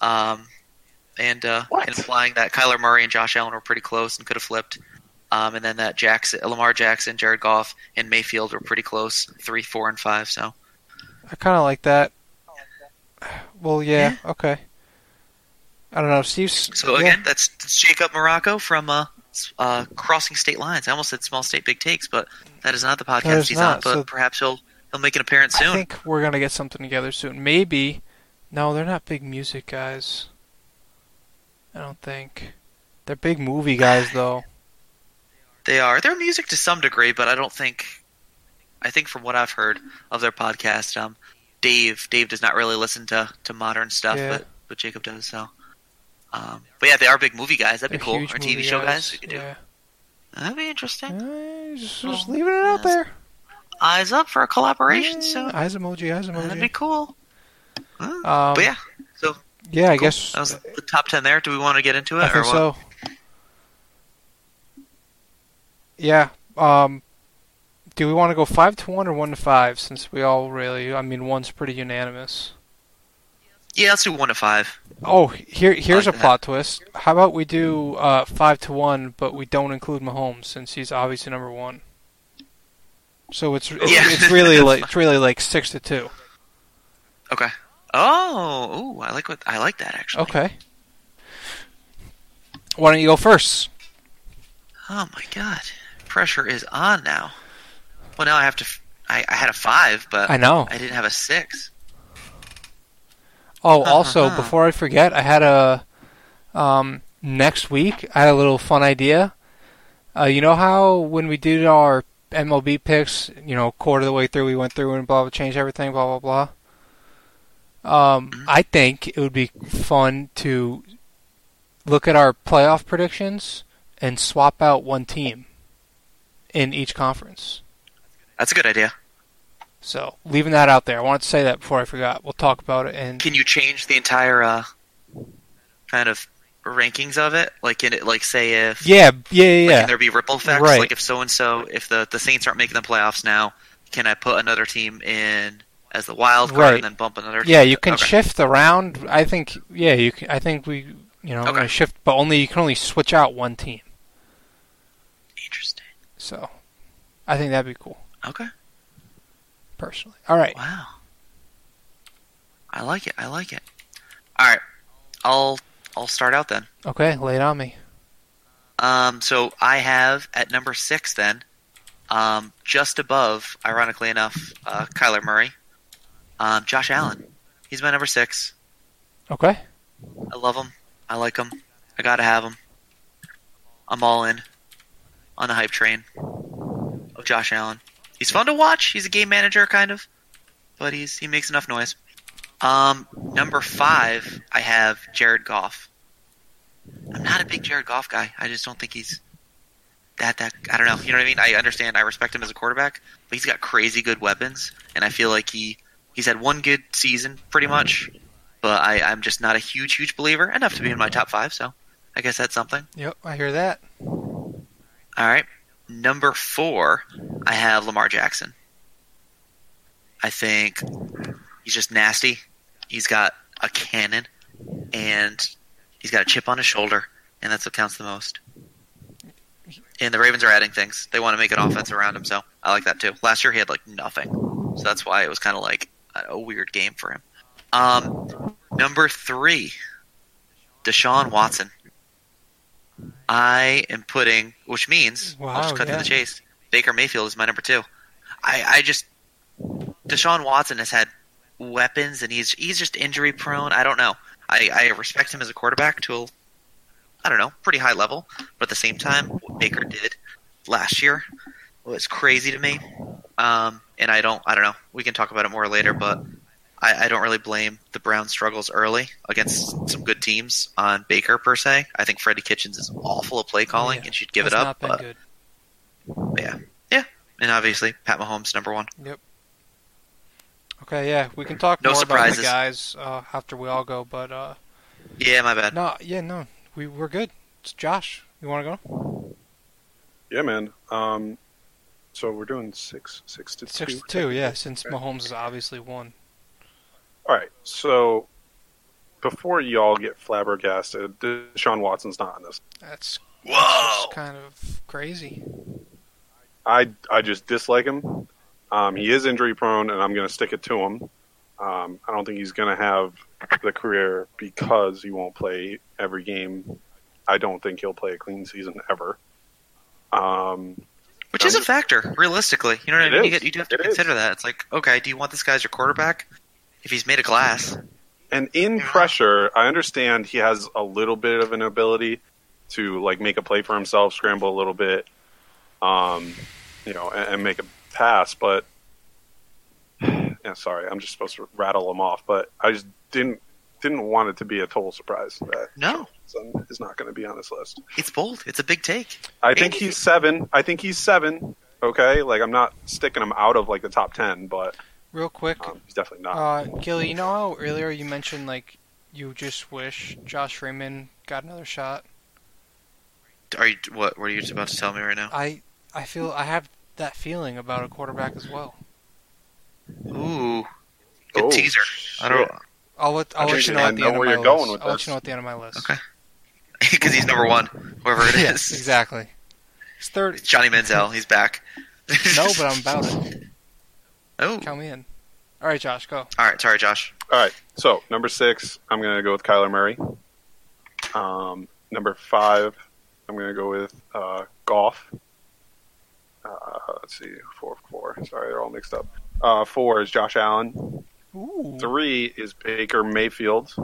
um, and uh, and implying that Kyler Murray and Josh Allen were pretty close and could have flipped. Um, and then that Jackson, Lamar Jackson, Jared Goff, and Mayfield were pretty close, three, four, and five. So I kind of like that. Well, yeah, okay. I don't know. Steve's. So yeah. again, that's, that's Jacob Morocco from uh, uh, Crossing State Lines. I almost said Small State Big Takes, but that is not the podcast he's not, on. But so- perhaps he'll he'll make an appearance soon. I think we're gonna get something together soon. Maybe. No, they're not big music guys. I don't think. They're big movie guys, though. They are. They're music to some degree, but I don't think. I think from what I've heard of their podcast, um, Dave Dave does not really listen to, to modern stuff, Yeah. but what Jacob does. So, um, but yeah, they are big movie guys. That'd be They're cool. huge Or TV show guys. Do. Yeah. That'd be interesting. Uh, just, just leaving it out there. Eyes up for a collaboration Yeah, soon. Eyes emoji, eyes emoji. That'd be cool. Huh. Um, but yeah, yeah, I cool. guess. that was the top ten there. Do we want to get into it I or think what? so. Yeah. Um, do we want to go five to one or one to five? Since we all really, I mean, one's pretty unanimous. Yeah, let's do one to five. Oh, here here's like a that. plot twist. How about we do uh, five to one, but we don't include Mahomes since he's obviously number one. So it's it's, Yeah. it's really like it's really like six to two. Okay. Oh, ooh, I like what I like that actually. Okay. Why don't you go first? Oh my god, pressure is on now. Well, now I have to. f- I, I had a five, but I know. I didn't have a six. Oh, Uh-huh. also, before I forget, I had a um, next week. I had a little fun idea. Uh, you know how when we did our MLB picks, you know, quarter of the way through, we went through and blah blah, changed everything, blah blah blah. Um. I think it would be fun to look at our playoff predictions and swap out one team in each conference. That's a good idea. So, leaving that out there, I wanted to say that before I forgot. We'll talk about it and Can you change the entire uh, kind of rankings of it? Like, in it, like say if yeah, yeah, yeah. like, yeah. can there be ripple effects? Right. Like if so and so, if the the Saints aren't making the playoffs now, can I put another team in as the wild card Right. and then bump another? Yeah, you can Okay. shift around. I think. Yeah, you. Can, I think we. You know, Okay. shift, but only you can only switch out one team. Interesting. So, I think that'd be cool, Okay. personally. All right. Wow. I like it. I like it. All right. I'll I'll start out then. Okay, lay it on me. Um, so I have at number six then, um, just above, ironically enough, uh, Kyler Murray, um, Josh Allen. He's my number six. Okay. I love him. I like him. I gotta have him. I'm all in on the hype train of Josh Allen. He's fun to watch. He's a game manager, kind of, but he's he makes enough noise. Um, number five, I have Jared Goff. I'm not a big Jared Goff guy. I just don't think he's that that. I don't know. You know what I mean? I understand. I respect him as a quarterback, but he's got crazy good weapons, and I feel like he he's had one good season, pretty much but I, I'm just not a huge, huge believer enough to be in my top five. So I guess that's something. Yep, I hear that. All right, number four, I have Lamar Jackson. I think he's just nasty. He's got a cannon, and he's got a chip on his shoulder, and that's what counts the most. And the Ravens are adding things. They want to make an offense around him, so I like that too. Last year he had like nothing, so that's why it was kind of like a, weird game for him. Um, number three, Deshaun Watson. I am putting, which means I'll Wow, just cut yeah. to the chase. Baker Mayfield is my number two. I, I just Deshaun Watson has had weapons, and he's he's just injury prone. I don't know. I, I respect him as a quarterback to a, I don't know, pretty high level, but at the same time, what Baker did last year was crazy to me. Um, and I don't, I don't know. We can talk about it more later, but I, I don't really blame the Browns' struggles early against some good teams on Baker per se. I think Freddie Kitchens is awful at play calling Yeah, and should give it up. But, good. but yeah, yeah, and obviously Pat Mahomes number one. Yep. Okay, yeah, we can talk No more about the surprises. guys uh, after we all go, but uh, Yeah, my bad. no, yeah, no, we we're good. It's Josh. You want to go? Yeah, man. Um, so we're doing six, six to Six two. to two, yeah. Since Mahomes is obviously one. All right. So before y'all get flabbergasted, Deshaun Watson's not on this. That's Whoa! that's kind of crazy. I I just dislike him. Um, he is injury prone, and I'm going to stick it to him. Um, I don't think he's going to have the career because he won't play every game. I don't think he'll play a clean season ever. Um, Which is a factor, realistically. You know what It I mean? You, get, you do have to It consider that. It's like, okay, do you want this guy as your quarterback? If he's made of glass, And in pressure, I understand he has a little bit of an ability to like make a play for himself, scramble a little bit, um, you know, and, and make a pass. But yeah, sorry, I'm just supposed to rattle him off. But I just didn't didn't want it to be a total surprise that No. Johnson is not going to be on this list. It's bold. It's a big take. I think he's seven. I think he's seven. Okay, like I'm not sticking him out of like the top ten, but Real quick, um, he's definitely not. uh, Gilly, you know how earlier you mentioned like you just wish Josh Freeman got another shot? Are you what? What are you about to tell me right now? I I feel I have that feeling about a quarterback as well. Ooh, good Oh, teaser. I don't shit. I'll let I'll let you know at the end of where my you're going list. with I'll let you know at the end of my list. Okay. because he's number one, whoever it is. yes, exactly. It's third. Johnny Manziel, he's back. No, but I'm about it. oh, Count me in. All right, Josh, go. all right. Sorry, Josh. All right, so number six, I'm going to go with Kyler Murray. Um, number five, I'm going to go with uh, Goff. Uh, let's see, four, four. Sorry, they're all mixed up. Uh, four is Josh Allen. Ooh. Three is Baker Mayfield,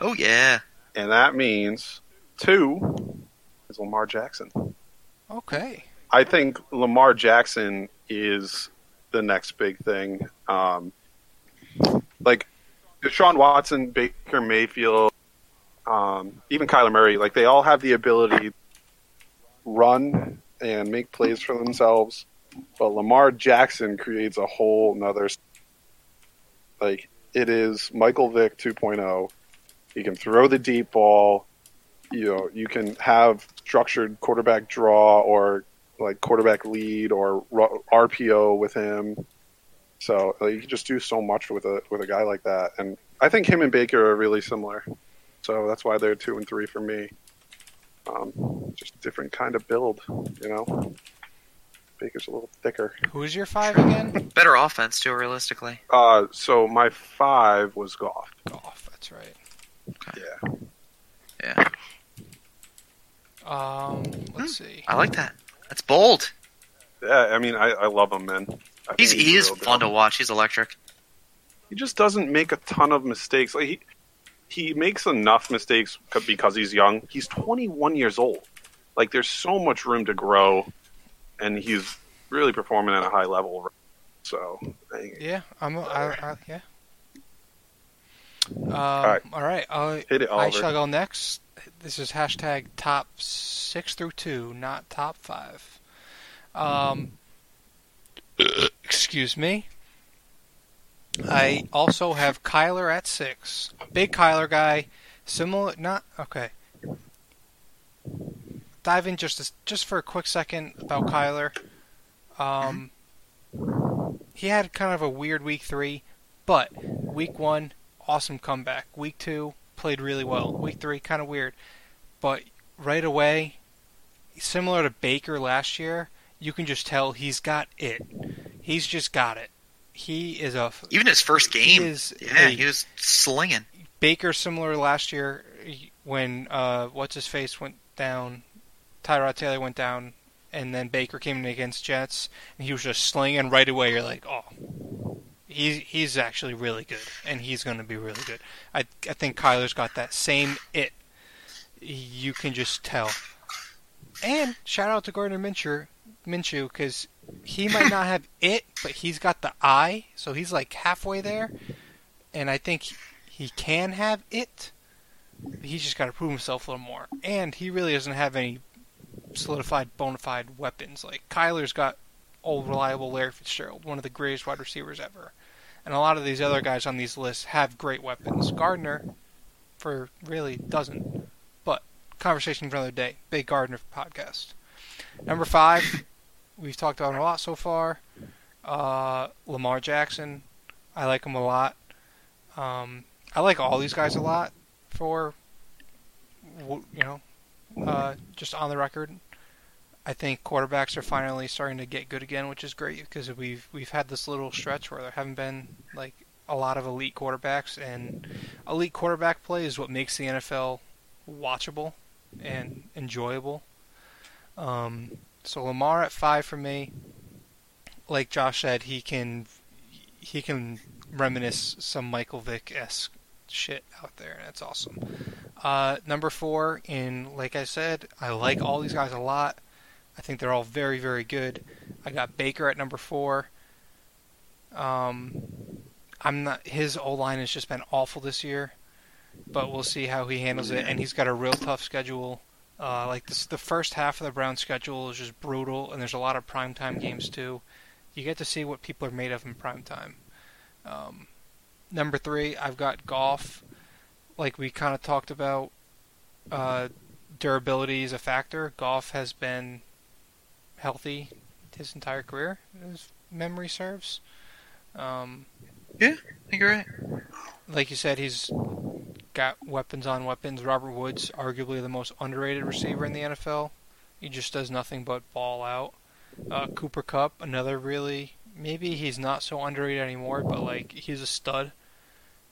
Oh yeah. and that means two is Lamar Jackson. Okay. I think Lamar Jackson is the next big thing. Um, like Deshaun Watson, Baker Mayfield, um, even Kyler Murray, like they all have the ability to run and make plays for themselves. But Lamar Jackson creates a whole nother. Like it is Michael Vick 2.0. He can throw the deep ball. You know, you can have structured quarterback draw or like quarterback lead or RPO with him. So like, you can just do so much with a with a guy like that, and I think him and Baker are really similar. So that's why they're two and three for me. Um, just different kind of build, you know. Baker's a little thicker. Who's your five again? Better offense too, realistically. Uh, so my five was Goff. Golf. That's right. Yeah, Yeah, Um, Hmm. let's see. I like that. That's bold. yeah. I mean, I, I love him, man. I He's think he is fun good. to watch. He's electric. he just doesn't make a ton of mistakes. Like he he makes enough mistakes because he's young. He's 21 years old. Like there's so much room to grow, and he's really performing at a high level. So I- Yeah, I'm. a- I, I, yeah. Um, right. All right. Uh, hit it, I shall go next. This is hashtag top six through two, not top five. Um, excuse me. I also have Kyler at six. Big Kyler guy. Similar, not okay. Dive in just a, just for a quick second about Kyler. Um, he had kind of a weird week three, but week one, awesome comeback. Week two, played really well. Week three, kind of weird, but right away, similar to Baker last year, you can just tell he's got it. He's just got it. He is a Even his first he game, is yeah, a- he was slinging. Baker similar to last year when uh, what's his face went down, Tyrod Taylor went down, and then Baker came in against Jets, and he was just slinging right away. You're like, oh, he's he's actually really good, and he's going to be really good. I I think Kyler's got that same it. You can just tell. And shout out to Gardner Minshew, Minshew, because he might not have it, but he's got the eye, so he's like halfway there. And I think he can have it. He's just got to prove himself a little more. And he really doesn't have any solidified, bona fide weapons. Like Kyler's got old, reliable Larry Fitzgerald, one of the greatest wide receivers ever. And a lot of these other guys on these lists have great weapons. Gardner, for really doesn't. But conversation for another day. Big Gardner podcast. Number five, we've talked about him a lot so far. Uh, Lamar Jackson, I like him a lot. Um, I like all these guys a lot for, you know, uh, just on the record. I think quarterbacks are finally starting to get good again, which is great because we've we've had this little stretch where there haven't been like a lot of elite quarterbacks, and elite quarterback play is what makes the NFL watchable and enjoyable. Um, so Lamar at five for me. Like Josh said, he can he can reminisce some Michael Vick esque shit out there, and that's awesome. Uh, number four, and like I said, I like all these guys a lot. I think they're all very very good. I got Baker at number four. Um, I'm not. His O line has just been awful this year. but we'll see how he handles it. And he's got a real tough schedule. Uh, like this, the first half of the Browns schedule is just brutal, and there's a lot of primetime games too. You get to see what people are made of in primetime. Um, number three, I've got Goff. Like we kind of talked about, uh, durability is a factor. Goff has been healthy his entire career, as memory serves. Um, Yeah, I think you're right. like you said, he's got weapons on weapons. Robert Woods, arguably the most underrated receiver in the NFL. He just does nothing but ball out. Uh, Cooper Kupp, another really maybe he's not so underrated anymore, but like he's a stud.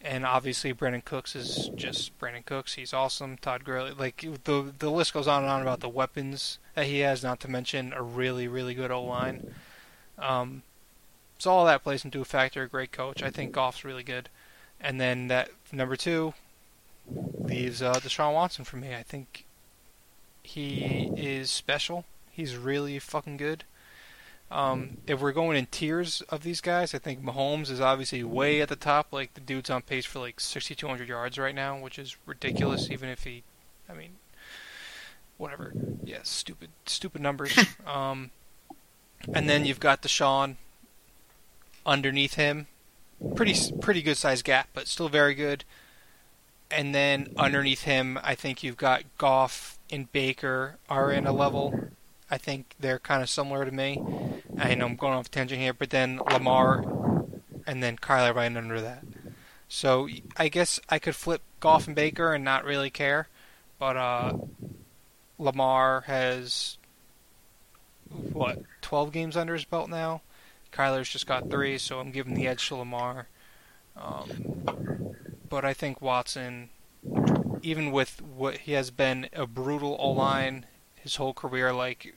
And obviously, Brandin Cooks is just Brandin Cooks. He's awesome. Todd Gurley, like the the list goes on and on about the weapons that he has. Not to mention a really really good O line. Um, so all that plays into a factor. A great coach. I think Goff's really good. And then that number two leaves uh, Deshaun Watson for me. I think he is special. He's really fucking good. Um, if we're going in tiers of these guys, I think Mahomes is obviously way at the top. Like the dude's on pace for like 6,200 yards right now, which is ridiculous. Even if he, I mean, whatever. Yeah, stupid, stupid numbers. um, and then you've got Deshaun underneath him, pretty pretty good size gap, but still very good. And then underneath him, I think you've got Goff and Baker are in a level. I think they're kind of similar to me. I know I'm going off tangent here, but then Lamar and then Kyler right under that. So I guess I could flip Goff and Baker and not really care, but uh, Lamar has what 12 games under his belt now. Kyler's just got three, so I'm giving the edge to Lamar. Um, but I think Watson, even with what he has been a brutal O line his whole career, like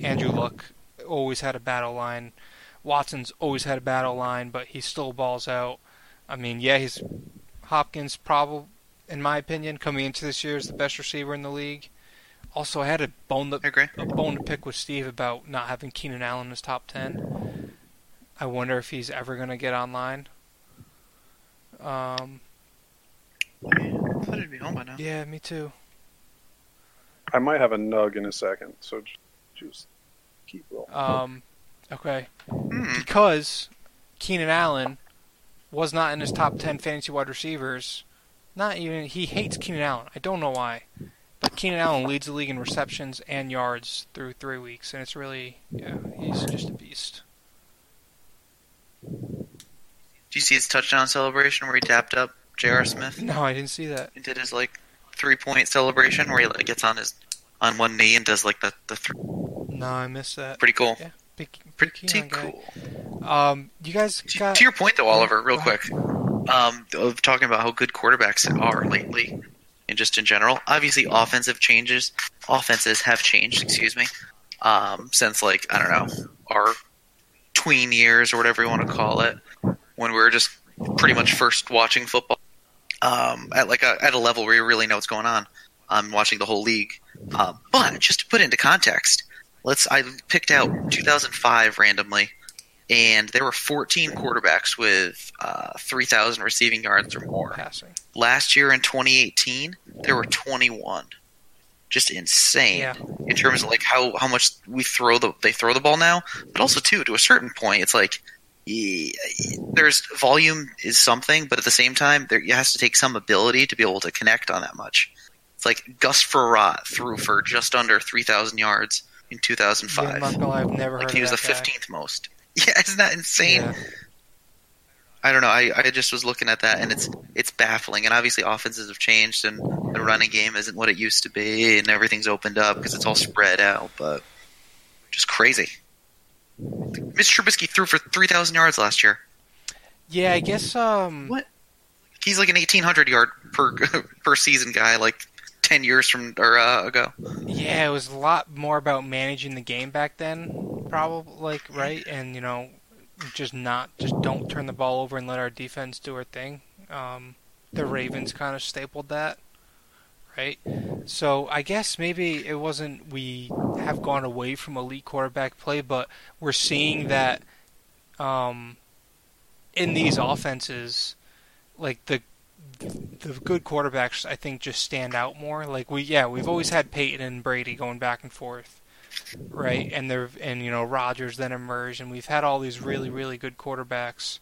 Andrew Luck always had a battle line. Watson's always had a battle line, but he still balls out. I mean, yeah, he's Hopkins probably, in my opinion, coming into this year is the best receiver in the league. Also, I had a bone to, I a bone to pick with Steve about not having Keenan Allen in his top ten. I wonder if he's ever going to get online. Um, I thought he'd be home by now. yeah, me too. I might have a nug in a second, so just, just keep rolling. Um, okay, Hmm. because Keenan Allen was not in his top ten fantasy wide receivers. Not even he hates Keenan Allen. I don't know why, but Keenan Allen leads the league in receptions and yards through three weeks, and it's really yeah, he's just a beast. Do you see his touchdown celebration where he tapped up J.R. Smith No, I didn't see that. He did his like three point celebration where he like gets on his on one knee and does like the the three. No, I missed that. pretty cool. Yeah, big, big Pretty cool. Um, you guys To, got to your point though, Oliver, real quick, um, of talking about how good quarterbacks are lately, and just in general. Obviously, offensive changes, offenses have changed. Excuse me, um, since like I don't know our tween years or whatever you want to call it, when we were just pretty much first watching football um, at like a, at a level where you really know what's going on. I'm watching the whole league, um, but just to put it into context, let's I picked out 2005 randomly and there were 14 quarterbacks with uh, 3,000 receiving yards or more. passing. Last year in 2018, there were 21. Just insane Yeah. in terms of like how, how much we throw the they throw the ball now, but also too to a certain point, it's like there's volume is something, but at the same time, there you has to take some ability to be able to connect on that much. It's like Gus Frerotte threw for just under 3,000 yards in 2005. I'm not gonna lie, I've never like heard he was the that guy. 15th most. Yeah, isn't that insane? Yeah. I don't know. I, I just was looking at that and it's it's baffling. And obviously offenses have changed and the running game isn't what it used to be and everything's opened up because it's all spread out. But just crazy. Mr. Trubisky threw for three thousand yards last year. Yeah, I guess um What? He's like an eighteen hundred yard per per season guy, like ten years from or uh, ago. yeah, it was a lot more about managing the game back then, probably like right, and you know, just not just don't turn the ball over and let our defense do our thing. Um, the Ravens kind of stapled that, right? So I guess maybe it wasn't we have gone away from elite quarterback play, but we're seeing that um, in these offenses, like the the good quarterbacks I think just stand out more. Like we yeah, we've always had Peyton and Brady going back and forth. Right? And they're and you know, Rodgers then emerged and we've had all these really, really good quarterbacks.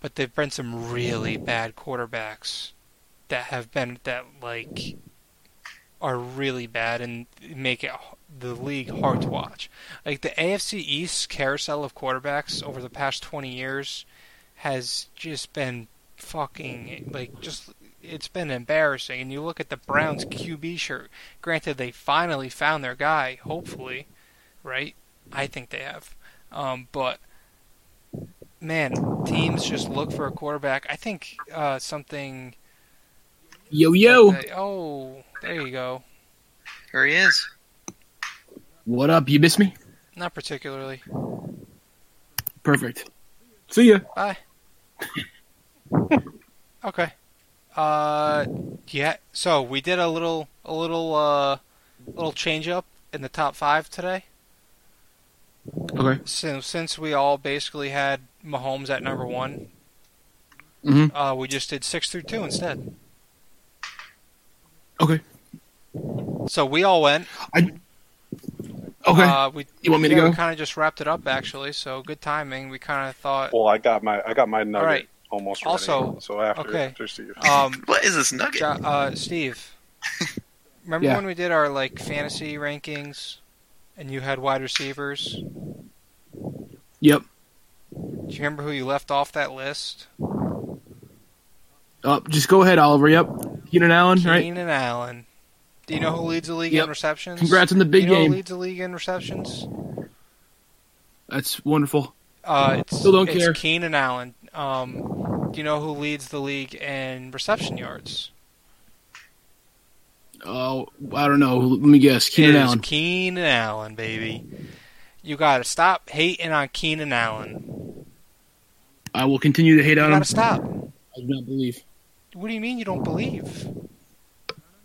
But there've been some really bad quarterbacks that have been that like are really bad and make it the league hard to watch. Like the AFC East carousel of quarterbacks over the past 20 years has just been fucking like just it's been embarrassing. And you look at the Browns QB shirt. Granted, they finally found their guy. Hopefully, right? I think they have. Um, but man, teams just look for a quarterback. I think uh, something. Yo yo, they- oh, there you go. Here he is. what up? You miss me? Not particularly. Perfect. See ya. Bye. okay. Uh, yeah. So we did a little, a little, uh, little change up in the top five today. Okay. Since since we all basically had Mahomes at number one, Mhm. uh, we just did six through two instead. Okay. So we all went. I. Okay. Uh, we You want me to go? We kind of just wrapped it up actually. So good timing. We kind of thought. Well, I got my I got my nugget right. Almost ready. Also- so after, okay. after Steve. Um, What is this nugget? Jo- uh, Steve, remember Yeah. when we did our like fantasy rankings, and you had wide receivers? Yep. Do you remember who you left off that list? Uh, just go ahead, Oliver. Yep. Keenan Allen, right? Keenan Allen. Do you know who leads the league Yep. in receptions? Congrats on the big Do you know game. Who leads the league in receptions? That's wonderful. Uh, it's, Still don't it's care. Keenan Allen. Um, do you know who leads the league in reception yards? Oh, I don't know. Let me guess. Keenan It Allen. Keenan Allen, baby. You gotta stop hating on Keenan Allen. I will continue to hate You on him. gotta stop. I do not believe. What do you mean you don't believe?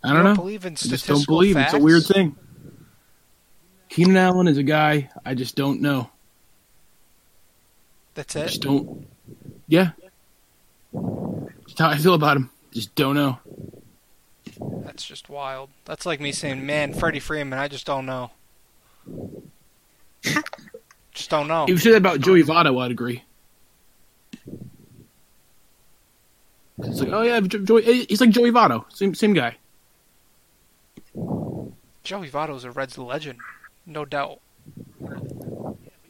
I You don't know. believe in I just don't believe. facts? It's a weird thing. Keenan Allen is a guy I just don't know. That's I just don't. Yeah. That's how I feel about him. Just don't know. That's just wild. That's like me saying, "Man, Freddie Freeman, I just don't know." just don't know. If you said that about Joey Votto, I'd agree. It's like, oh yeah, Joey. He's like Joey Votto, same same guy. Joey Votto's a Reds legend, no doubt.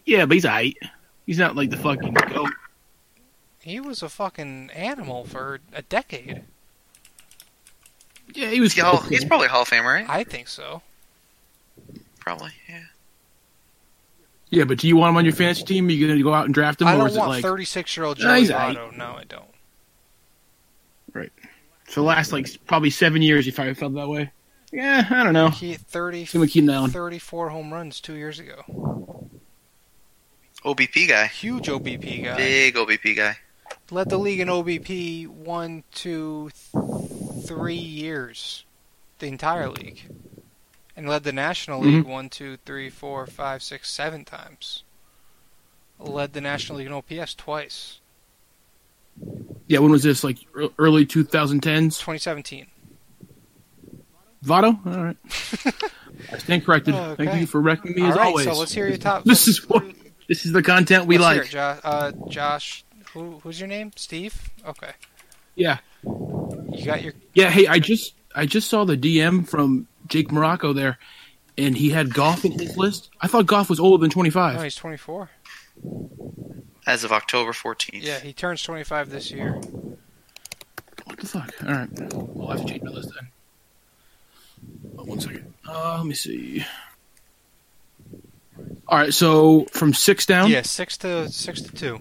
Yeah, but he's alright. He's not like the fucking goat. He was a fucking animal for a decade. Yeah, he was. He's, Hall- he's probably Hall of Fame, right? I think so. Probably, yeah. Yeah, but do you want him on your fantasy team? Are you gonna go out and draft him, I or don't is it want like 36-year-old Joey he's aight. Votto. No, I don't. for the last like probably seven years? you I felt that way. Yeah, I don't know. He 30, Same with Keenan Allen. 34 home runs two years ago. OBP guy. Huge OBP guy. Big OBP guy. Led the league in OBP one, two, th- three years. The entire league. And led the National Mhm. League one, two, three, four, five, six, seven times. Led the National League in OPS twice. Yeah, when was this? Like early 2010s? 2017. Votto. All right. I stand corrected. Oh, Thank you for wrecking me All as right, always. so let's hear your top. This is what this is the content we let's like. it, Josh. Uh, Josh, who, who's your name? Steve. Okay, Yeah, you got your. yeah. Hey, I just I just saw the DM from Jake Morocco there, and he had Goff in his list. I thought Goff was older than 25. No, he's 24. As of October 14th. Yeah, he turns 25 this year. What the fuck? All right, Well, I'll have to change my list then. Oh, one second. Uh, let me see. All right, so from six down. Yeah, six to six to two.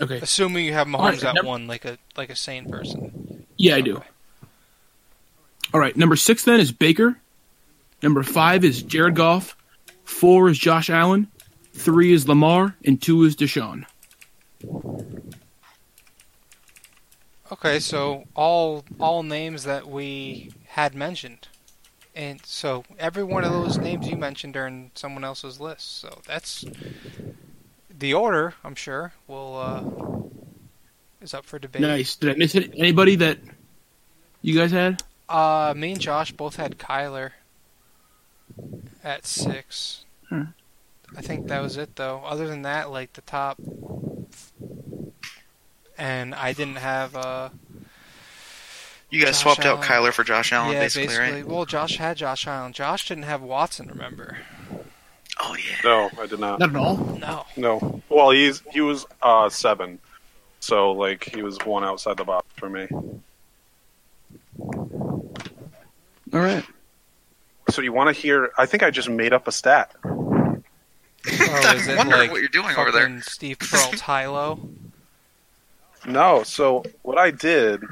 Okay. Assuming you have Mahomes Alright, at number- one, like a like a sane person. Yeah, I do. All right, number six then is Baker. Number five is Jared Goff. Four is Josh Allen. Three is Lamar, and two is Deshaun. Okay, so all all names that we had mentioned, and so every one of those names you mentioned are in someone else's list. So that's the order. I'm sure will uh, is up for debate. Nice. Did I miss it? Anybody that you guys had? Uh, me and Josh both had Kyler at six. Hmm. I think that was it though. Other than that, like the top, and I didn't have. Uh, You guys Josh swapped out Allen. Kyler for Josh Allen, yeah, basically, basically. right? Well, Josh had Josh Allen. Josh didn't have Watson. Remember? Oh yeah. No, I did not. Not at all. No. No. Well, he's he was uh seven, so like he was one outside the box for me. All right. So you want to hear? I think I just made up a stat. Oh, is it I'm wondering like what you're doing over there. fucking Steve Peralt's high low? No. So what I did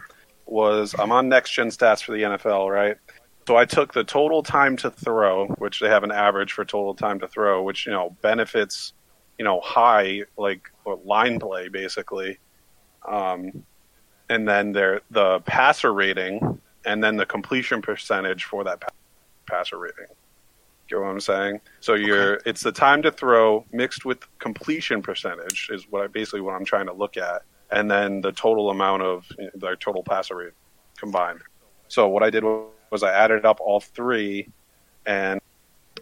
was I'm on next gen stats for the NFL, right? So I took the total time to throw, which they have an average for total time to throw, which you know benefits, you know, high like or line play basically, um, and then their the passer rating, and then the completion percentage for that passer rating. Get what I'm saying? So you're it's the time to throw mixed with completion percentage is what I basically what I'm trying to look at, and then the total amount of their total passer rate combined. So what I did was I added up all three, and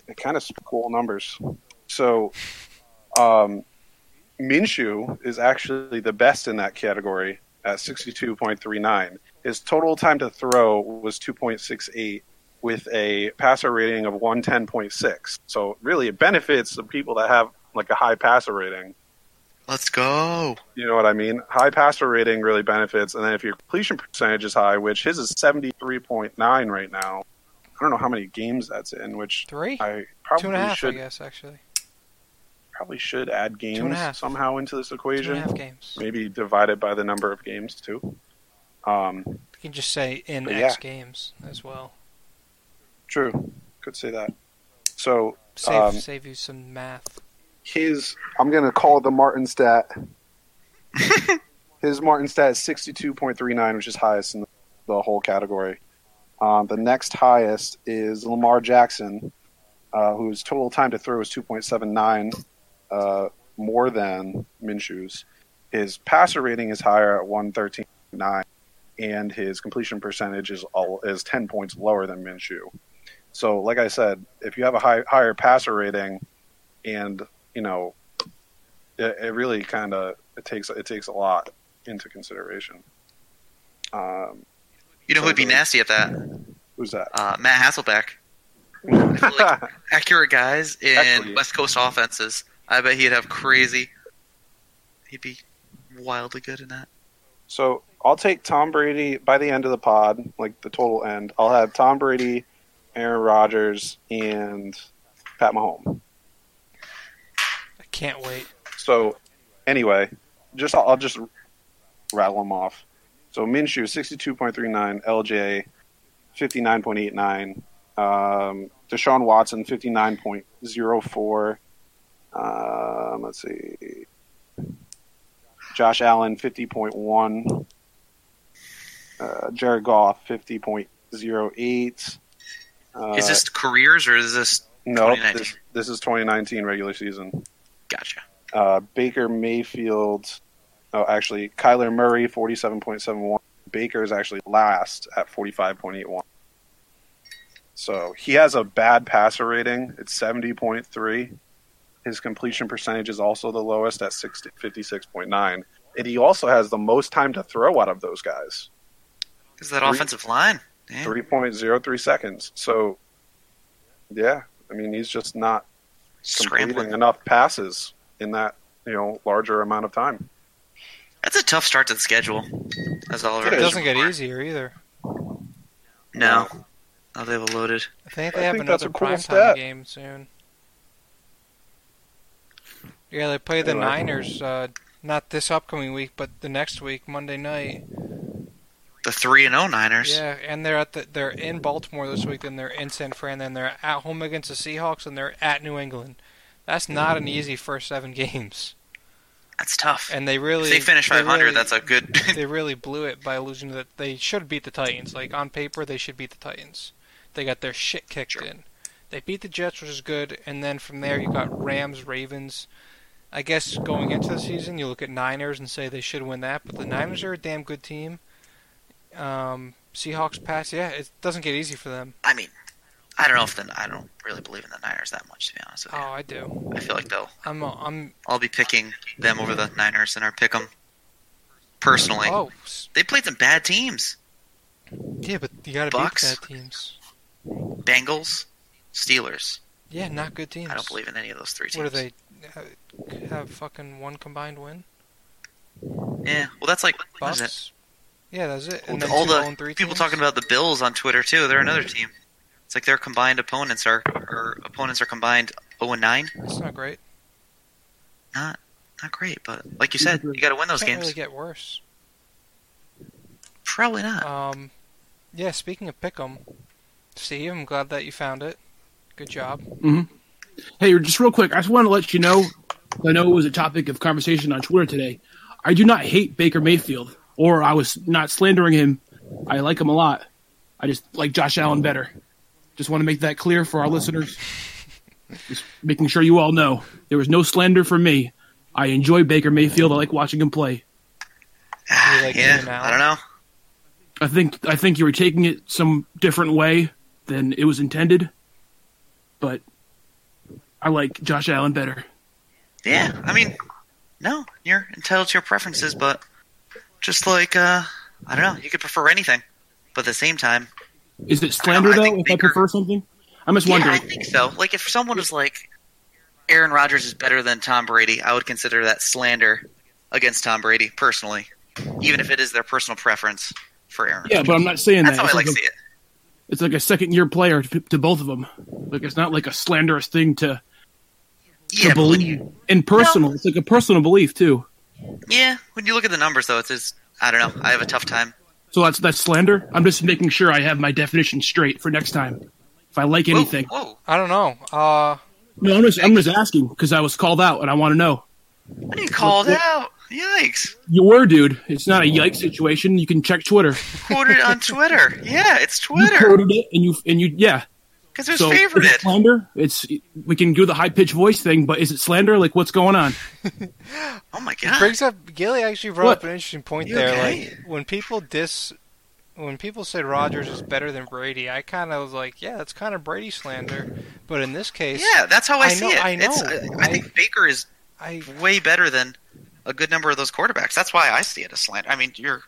it kind of cool numbers. So, um, Minshew is actually the best in that category at 62.39. His total time to throw was 2.68 with a passer rating of 110.6. So really, it benefits the people that have like a high passer rating. Let's go. You know what I mean? High passer rating really benefits, and then if your completion percentage is high, which his is 73.9 right now. I don't know how many games that's in, which Three? I probably Two and a half, should I guess, actually. probably should add games somehow into this equation. a half games. Maybe divided by the number of games too. Um, You can just say in X yeah. games as well. true, could say that. So Save Um, save you some math. His I'm gonna call it the Martin stat. his Martin stat is 62.39, which is highest in the whole category. Um, the next highest is Lamar Jackson, uh, whose total time to throw is 2.79, uh, more than Minshew's. His passer rating is higher at 113.9, and his completion percentage is all, is 10 points lower than Minshew. So, like I said, if you have a high, higher passer rating, and you know, it, it really kind of it takes it takes a lot into consideration. Um, You know who'd be nasty at that? who's that? Uh, Matt Hasselbeck. Like accurate guys in Equity. West Coast offenses. I bet he'd have crazy. He'd be wildly good in that. So I'll take Tom Brady by the end of the pod, like the total end. I'll have Tom Brady, Aaron Rodgers, and Pat Mahomes. Can't wait. So anyway, just I'll, I'll just rattle them off. So Minshew sixty two point three nine, LJ fifty nine point eight nine, um, Deshaun Watson fifty nine point zero four. Um, let's see, Josh Allen fifty point one, uh, Jared Goff fifty point zero eight. Uh, Is this careers or is this? no? 2019? This, this is twenty nineteen regular season. Gotcha. Uh, Baker Mayfield. Oh, actually, Kyler Murray, forty-seven point seven one. Baker is actually last at forty-five point eight one. So he has a bad passer rating. It's seventy point three. His completion percentage is also the lowest at 60, 56.9. And he also has the most time to throw out of those guys. Is that Three- offensive line? Damn. 3.03 seconds. So, yeah, I mean, he's just not completing Scrambling. enough passes in that, you know, larger amount of time. That's a tough start to the schedule. As all It doesn't get easier either. No. Oh, they have a loaded. I think I they have think another a cool primetime stat. game soon. Yeah, they play the Anyway. Niners. Uh, not this upcoming week, but the next week, Monday night. The three and O Niners. Yeah, and they're at the they're in Baltimore this week, then they're in San Fran, then they're at home against the Seahawks, and they're at New England. That's not an easy first seven games, That's tough. and they really if they finish they 500, really- that's a good. they really blew it by losing that they should beat the Titans. Like on paper, they should beat the Titans. They got their shit kicked in. They beat the Jets, which is good, and then from there you got Rams, Ravens, I guess going into the season, you look at Niners and say they should win that, but the Niners are a damn good team. Um, Seahawks, Pats, yeah, it doesn't get easy for them. I mean, I don't know if the I don't really believe in the Niners that much to be honest with you. Oh. I do. I feel like they'll I'm, I'm. I'll be picking them over the Niners in our pick 'em. Personally, Oh, they played some bad teams. yeah, but you gotta Bucks? beat bad teams. Bengals, Steelers. Yeah, not good teams. I don't believe in any of those three teams. What do they have, have? Fucking one combined win. Yeah, well, that's like what is it? Bucks. Yeah, that's it. And then all the 3 people teams? talking about the Bills on Twitter too. They're another team. It's like their combined opponents are or opponents are combined 0 and 9. That's not great. Not not great, but like you said, you got to win those Can't games. really get worse. Probably not. Um, yeah. Speaking of pick'em, Steve, I'm glad that you found it. Good job. Mm-hmm. Hey, just real quick, I just want to let you know. I know it was a topic of conversation on Twitter today. I do not hate Baker Mayfield, or I was not slandering him. I like him a lot. I just like Josh Allen better. Just want to make that clear for our listeners. Just making sure you all know there was no slander for me. I enjoy Baker Mayfield. I like watching him play. Ah, like yeah, Keenan I don't know. I think I think you were taking it some different way than it was intended, but I like Josh Allen better. Yeah, I mean, no, you're entitled to your preferences, but just like uh, I don't know, you could prefer anything, but at the same time, Is it slander I though if I prefer something? I'm just yeah, wondering. I think so. Like if someone was like, Aaron Rodgers is better than Tom Brady, I would consider that slander against Tom Brady personally, even if it is their personal preference for Aaron. yeah, but I'm not saying That's that. how I It's like like, a, see it. it's like a second year player to, to both of them. Like it's not like a slanderous thing to, to Yeah, believe you, in personal. It's like a personal belief too. Yeah, when you look at the numbers though, it's just I don't know. I have a tough time. So that's that's slander. I'm just making sure I have my definition straight for next time. If I like anything, Whoa, I don't know. Uh, no, I'm just I'm just asking because I was called out and I want to know. when you called out, yikes! You were, dude. It's not a yikes situation. You can check Twitter. Quoted it on Twitter. Yeah, it's You Twitter quoted it and you and you yeah. Because it was So is it slander? It's we can do the high pitched voice thing, but is it slander? Like what's going on? Oh my It god! brings up Gilly actually brought What? up an interesting point You there. okay? Like when people diss, when people said Rodgers is better than Brady, I kind of was like, yeah, that's kind of Brady slander. But in this case, Yeah, that's how I, I see know- it. I know. It's, uh, I, I- think Baker is I way better than a good number of those quarterbacks. That's why I see it as slander. I mean, you're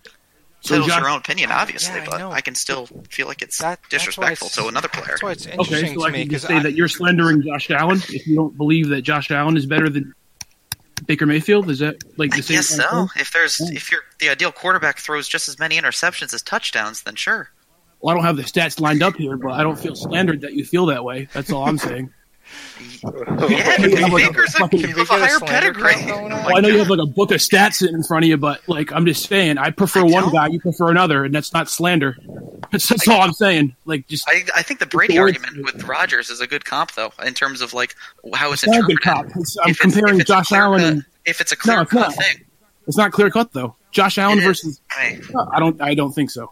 So entitled Josh- your own opinion, obviously, Yeah, I but know. I can still feel like it's that, disrespectful it's- to another player. That's why it's Okay, interesting so I to me can just because say that you're slandering Josh Allen if you don't believe that Josh Allen is better than Baker Mayfield. Is that like the I same? guess so. thing? If there's Yeah. if you're the ideal quarterback throws just as many interceptions as touchdowns, then sure. Well, I don't have the stats lined up here, but I don't feel slandered that you feel that way. That's all I'm saying. Yeah, you have, like, a Baker's a, fucking- you have a higher pedigree. count going on? Oh Well, I know you have like a book of stats sitting in front of you, but like I'm just saying, I prefer I one guy, you prefer another, and that's not slander. That's, that's all I'm saying. Like just I, I think the Brady argument with Rodgers is a good comp, though, in terms of like how it's it's not a good interpreted. cop. It's, I'm If it's- comparing it's Josh Allen cut- and if it's a No, clear it's cut not. thing. it's not clear cut though. Josh Allen versus Hey, I don't I don't think so.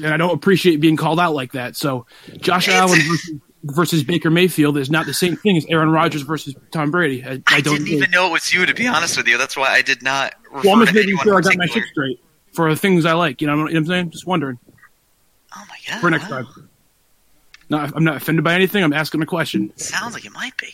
And I don't appreciate being called out like that. So Josh Allen versus, versus Baker Mayfield is not the same thing as Aaron Rodgers versus Tom Brady. I, I I, don't didn't even know it was you, to be honest with you. That's why I did not Well, I'm just making sure I got my shit straight for the things I like. You know, what I'm saying? Just wondering Oh my god! for next wow. time. No, I'm not offended by anything. I'm asking a question. Sounds like it might be.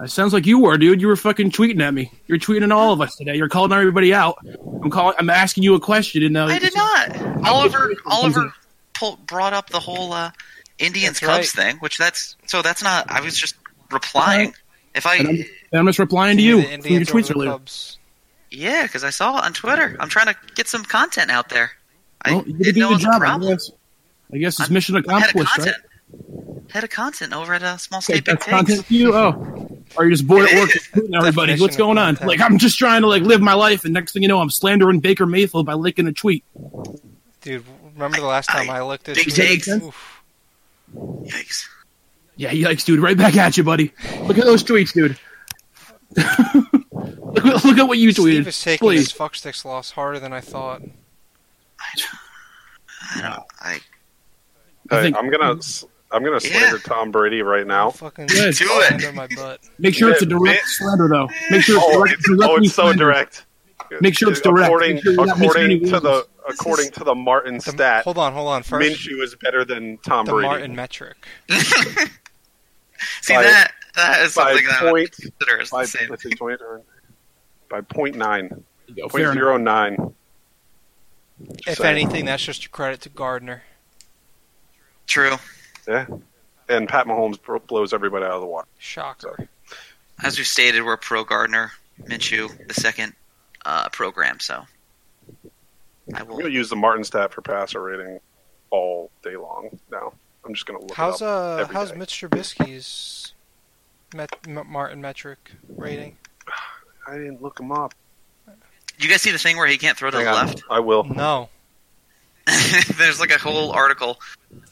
It sounds like you were, dude. You were fucking tweeting at me. You're tweeting at all of us today. You're calling everybody out. I'm calling. I'm asking you a question, and uh, I did not. Oliver Oliver pull, brought up the whole uh, Indians That's Cubs thing, which that's so that's not. I was just replying. If I And I'm, and I'm just replying to you from your tweets the earlier. Cubs. yeah, because I saw it on Twitter. I'm trying to get some content out there. I Well, you did a didn't know it good was a job. I guess. I guess it's I'm- mission of accomplished, right? content. Head of content over at uh, Small Okay, State Big that's content for you. Oh, are you just bored at work just tweeting at everybody? What's going on? Like I'm just trying to like live my life, and next thing you know, I'm slandering Baker Mayfield by linking a tweet. Dude, remember the last time I, looked at Big you? takes. Oof. Yikes! Yeah, yikes, dude! Right back at you, buddy. Look at those tweets, dude. look, at- look at what you Steve tweeted. is taking Please. his fuck sticks loss harder than I thought. I don't. I. I think, I'm gonna s- I'm gonna slander Tom Brady right now. Fucking Yeah, do it. under my butt. Make sure it's a direct man. slander, though. Make sure it's Oh, direct. it's, oh, it's so slander. direct. Make sure it's direct. According, sure you're not missing according to the according to the Martin The- stat, hold on, hold on. First, Minshew is better than Tom the Brady Martin metric. See By- that that is something that I would consider as by the same. let's see, point by point nine, Yo, point fair enough. zero nine. Just If saying. anything, that's just a credit to Gardner. True. yeah. And Pat Mahomes blows everybody out of the water. Shocker. As we stated, we're pro Gardner Minshew, the second uh, program. So I I'm will. gonna use the Martin stat for passer rating all day long. Now I'm just gonna look How's it up. uh every how's day. Mitch Trubisky's met, M- Martin metric rating? I didn't look him up. Did you guys see the thing where he can't throw to Hang the on. left? I will. No. There's like a whole article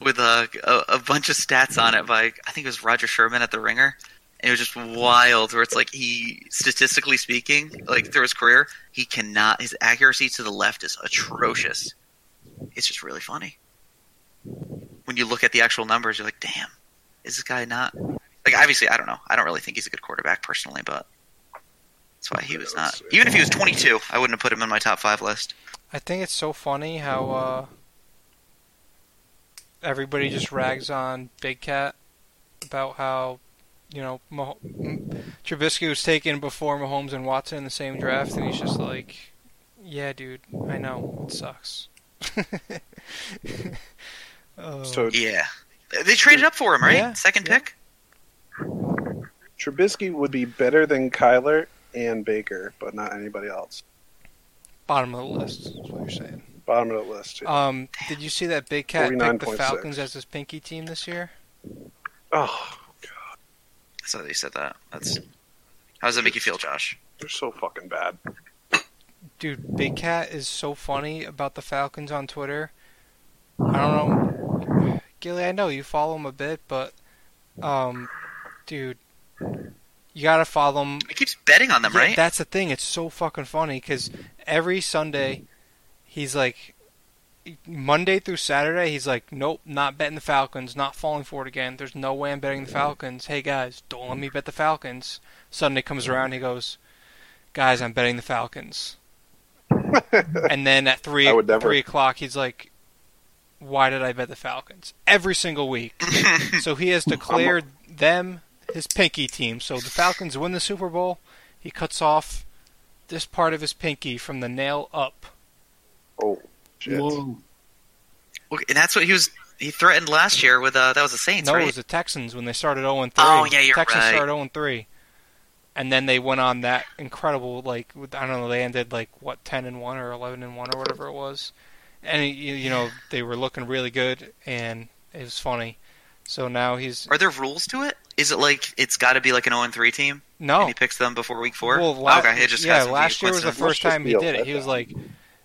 with a, a a bunch of stats on it by I think it was Roger Sherman at the Ringer. And it was just wild. Where it's like he, statistically speaking, like through his career, he cannot. His accuracy to the left is atrocious. It's just really funny. When you look at the actual numbers, you're like, damn, is this guy not? Like obviously, I don't know. I don't really think he's a good quarterback personally, but that's why he was not. Even if he was 22, I wouldn't have put him in my top five list. I think it's so funny how uh, everybody just rags on Big Cat about how you know Mah- Trubisky was taken before Mahomes and Watson in the same draft, and he's just like, "Yeah, dude, I know it sucks." oh, So Yeah, they traded up for him, right? Yeah, Second yeah. pick. Trubisky would be better than Kyler and Baker, but not anybody else. bottom of the list is what you're saying. Bottom of the list. yeah. Um, did you see that Big Cat picked the 49.6. Falcons as his pinky team this year? oh, I saw you said that. That's how does that make you feel, Josh? they're so fucking bad. Dude, Big Cat is so funny about the Falcons on Twitter. I don't know, Gilly. I know you follow him a bit, but um, dude, you gotta follow him. He keeps betting on them, Yeah, right? That's the thing. It's so fucking funny because every Sunday, he's like, Monday through Saturday, he's like, nope, not betting the Falcons, not falling for it again. There's no way I'm betting the Falcons. Hey guys, don't let me bet the Falcons. Sunday comes around, he goes, guys, I'm betting the Falcons. and then at three never. three o'clock, he's like, why did I bet the Falcons every single week? so he has declared them his pinky team. So the Falcons win the Super Bowl. He cuts off this part of his pinky from the nail up. Oh, shit. Whoa. Well, and that's what he was. He threatened last year with uh, that was the Saints, no, right? it was the Texans when they started 0 3. Oh, yeah, you're Texans right. started 0 3. And then they went on that incredible, like, I don't know, they ended, like, what, 10 and 1 or 11 and 1 or whatever it was. And, you, you know, they were looking really good, and it was funny. So now he's. Are there rules to it? Is it like it's got to be like an 0 3 team, No. and he picks them before week four? Well, la- okay, it just yeah, has to be last year was the first time he did it. He was letdown. like,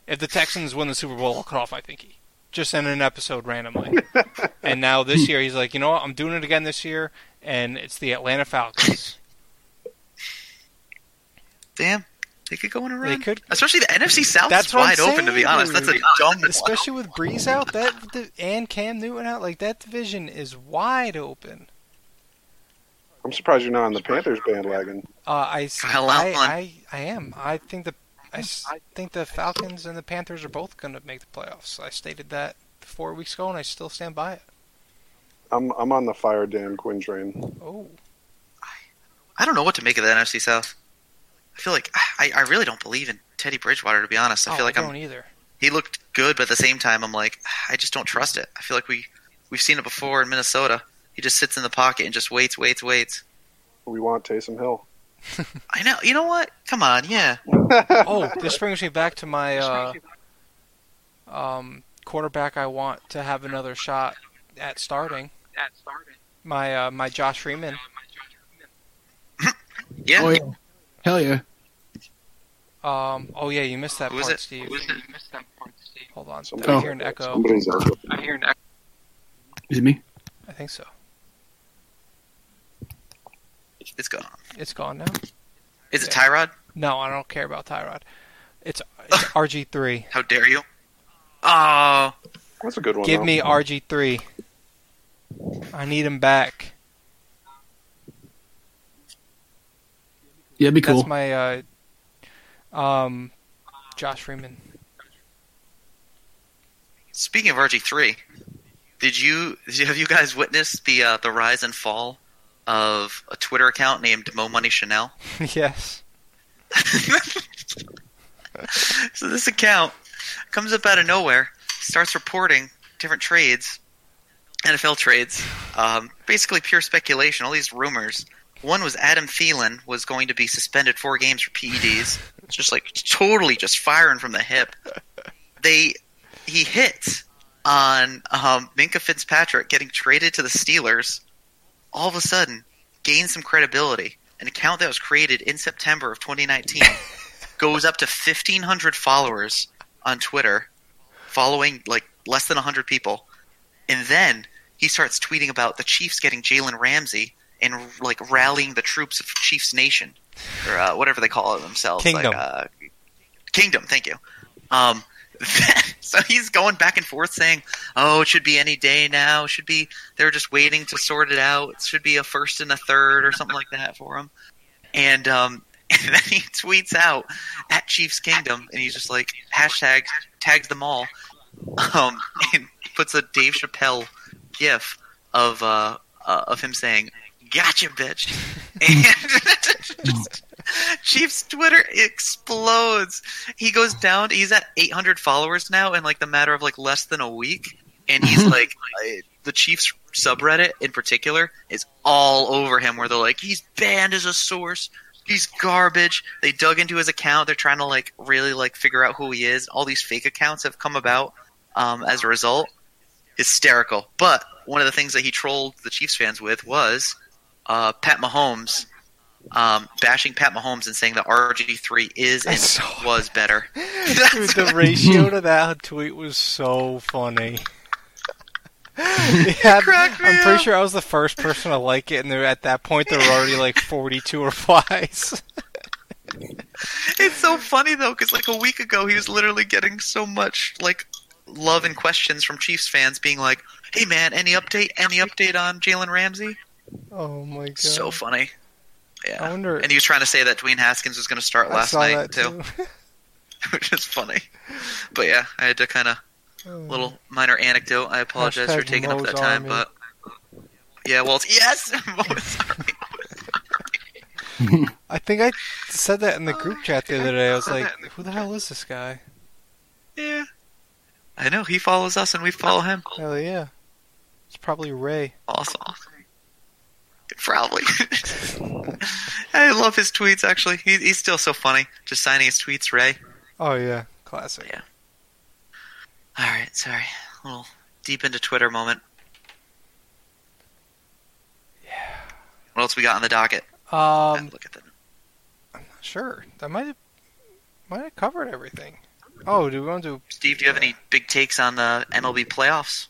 if the Texans win the Super Bowl, I'll cut off my pinky. Just in an episode randomly. and now this year, he's like, you know what? I'm doing it again this year, and it's the Atlanta Falcons. Damn, they could go on a run. They could, Especially the NFC South That's is what I'm wide open. To be saying, honest, that's a dude. dumb. especially with Brees out, that the, and Cam Newton out, like that division is wide open. I'm surprised you're not on the Panthers bandwagon. Uh, I, s- Kyle I, I, I am. I think the, I s- think the Falcons and the Panthers are both going to make the playoffs. I stated that four weeks ago, and I still stand by it. I'm I'm on the fire Dan Quinn train. Oh. I don't know what to make of the NFC South. I feel like I, I really don't believe in Teddy Bridgewater. To be honest, I oh, feel like I I'm. don't either. He looked good, but at the same time, I'm like, I just don't trust it. I feel like we we've seen it before in Minnesota. He just sits in the pocket and just waits, waits, waits. We want Taysom Hill. I know. You know what? Come on, yeah. Oh, this brings me back to my uh, um, quarterback. I want to have another shot at starting. At starting. My uh, my Josh Freeman. Yeah. Oh, yeah. Hell yeah. Um, oh yeah, you missed that Who is part, it? Steve. Hold on, Somebody- hear an echo? I'm hearing an echo. Is it me? I think so. It's gone. It's gone now. Is it Yeah. Tyrod? No, I don't care about Tyrod. It's, it's RG three. How dare you? Oh, That's a good one. Give though. me RG three. I need him back. Yeah, it'd be cool. That's my uh, um, Josh Freeman. Speaking of RG3, did you have you guys witnessed the uh, the rise and fall of a Twitter account named Mo Money Chanel? yes. so this account comes up out of nowhere, starts reporting different trades, NFL trades, um, basically pure speculation. All these rumors. One was Adam Thielen was going to be suspended four games for PEDs. Just like totally just firing from the hip. They he hit on um, Minkah Fitzpatrick getting traded to the Steelers. All of a sudden, gained some credibility. An account that was created in September of 2019 goes up to 1,500 followers on Twitter, following like less than 100 people, and then he starts tweeting about the Chiefs getting Jalen Ramsey and like rallying the troops of Chiefs Nation or uh, whatever they call it themselves. Kingdom. Like, uh, Kingdom. Thank you. Um, so he's going back and forth saying, "Oh, it should be any day now. It should be they're just waiting to sort it out. It should be a first and a third or something like that for him." And um, and then he tweets out at Chiefs Kingdom, and he's just like hashtag tags them all, um, and puts a Dave Chappelle gif of uh, uh of him saying, "Gotcha, bitch." And Chiefs Twitter explodes. He goes down. He's at 800 followers now in like the matter of like less than a week, and he's like the Chiefs subreddit in particular is all over him. Where they're like, he's banned as a source. He's garbage. They dug into his account. They're trying to like really like figure out who he is. All these fake accounts have come about um, as a result. Hysterical. But one of the things that he trolled the Chiefs fans with was uh, Pat Mahomes um, bashing Pat Mahomes and saying that RG3 is and saw was better. Dude, the ratio to that tweet was so funny. Had- I'm pretty up. sure I was the first person to like it, and at that point there were already like 42 replies. it's so funny though, because like a week ago he was literally getting so much like love and questions from Chiefs fans, being like, "Hey man, any update? Any update on Jalen Ramsey?" oh my god! So funny. Yeah. I wonder- And he was trying to say that Dwayne Haskins was going to start last night too, too. which is funny. But yeah, I had to kind of oh. little minor anecdote. I apologize for taking up Mo's that time, Army. but yeah, well, yes, Mo's Army. I think I said that in the group chat the other day. I was like, "Who the hell is this guy?" yeah. I know he follows us and we follow him. Hell yeah! It's probably Ray. Awesome. Probably. I love his tweets. Actually, he, he's still so funny. Just signing his tweets, Ray. Oh yeah, classic. Yeah. All right, sorry, a little deep into Twitter moment. Yeah. What else we got on the docket? Um, Look at that. sure. That might have might have covered everything. Oh, do we want to? Steve, do you have any big takes on the MLB playoffs?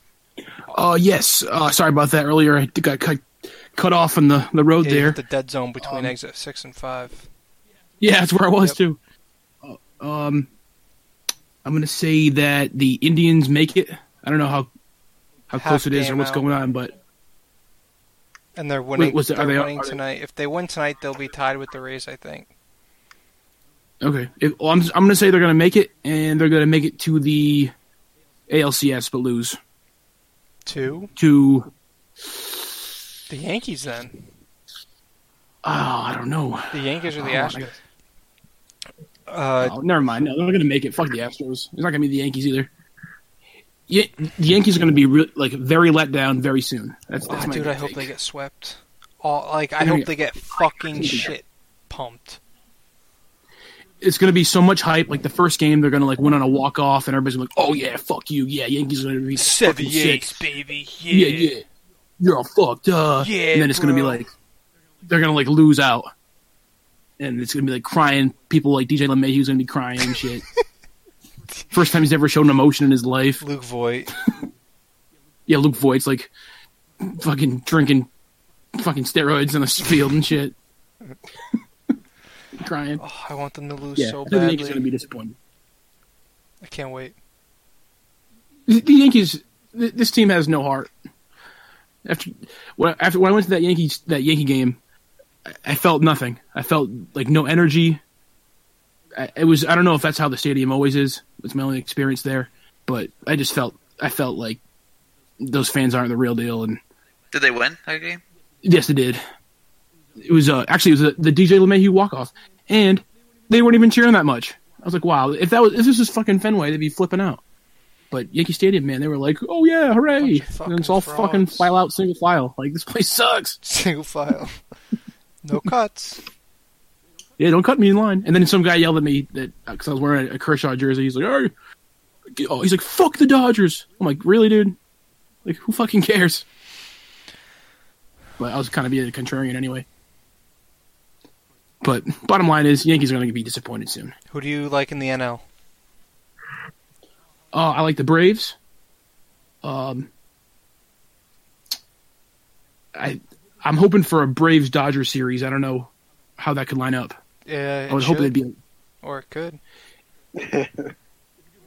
Uh, yes. Uh, sorry about that earlier. I think I cut cut off in the the road Yeah, you there. hit the dead zone between Um, exit six and five. Yeah, that's where I was Yep. too. Uh, um, I'm gonna say that the Indians make it. I don't know how how Half close it is or what's out. going on, but And they're winning. was it- they're are they- winning are they- tonight. If they win tonight, they'll be tied with the Rays. I think. okay. If, well, I'm I'm gonna say they're gonna make it, and they're gonna make it to the ALCS, but lose Two. to. The Yankees then. Oh, I don't know. The Yankees or the Oh, Astros. Uh, Oh, never mind. No, they're not gonna make it. Fuck the Astros. It's not gonna be the Yankees either. Yeah, the Yankees are gonna be re- like very let down very soon. That's, that's oh, my dude, big I hope they get swept. All like I hope get they get fucking shit pumped. it's going to be so much hype. Like the first game, they're going to like win on a walk off, and everybody's like, "Oh yeah, fuck you, yeah, Yankees are going to be fucking sick. baby. Yeah, yeah, you're all fucked." Uh. Yeah, and then it's going to be like they're going to like lose out, and it's going to be like crying. People like DJ LeMahieu's going to be crying and shit. First time he's ever shown emotion in his life. Luke Voit. Yeah, Luke Voit's like fucking drinking fucking steroids in the field and shit. crying. Oh, I want them to lose Yeah, so I think the Yankees going to be disappointed. I can't wait. The the Yankees, th- this team has no heart. After when after when I went to that Yankees that Yankee game, I, I felt nothing. I felt like no energy. I, it was I don't know if that's how the stadium always is. It's my only experience there, but I just felt I felt like those fans aren't the real deal. And Did they win that game? yes, it did. It was uh, actually it was the, the DJ LeMahieu walk off, and they weren't even cheering that much. I was like, wow, if that was if this was fucking Fenway, they'd be flipping out. But Yankee Stadium, man, they were like, "Oh yeah, hooray!" And it's all fucking fucking file out single file. Like this place sucks. Single file. no cuts. Yeah, don't cut me in line. And then some guy yelled at me that uh, because I was wearing a Kershaw jersey. He's like, "Hey," oh, he's like, "Fuck the Dodgers." I'm like, "Really, dude? Like, who fucking cares?" But I was kind of being a contrarian anyway. But bottom line is, Yankees are going to be disappointed soon. Who do you like in the NL? Uh, I like the Braves. Um, I I'm hoping for a Braves Dodgers series. I don't know how that could line up. Yeah, I was hoping it'd be or it could. if it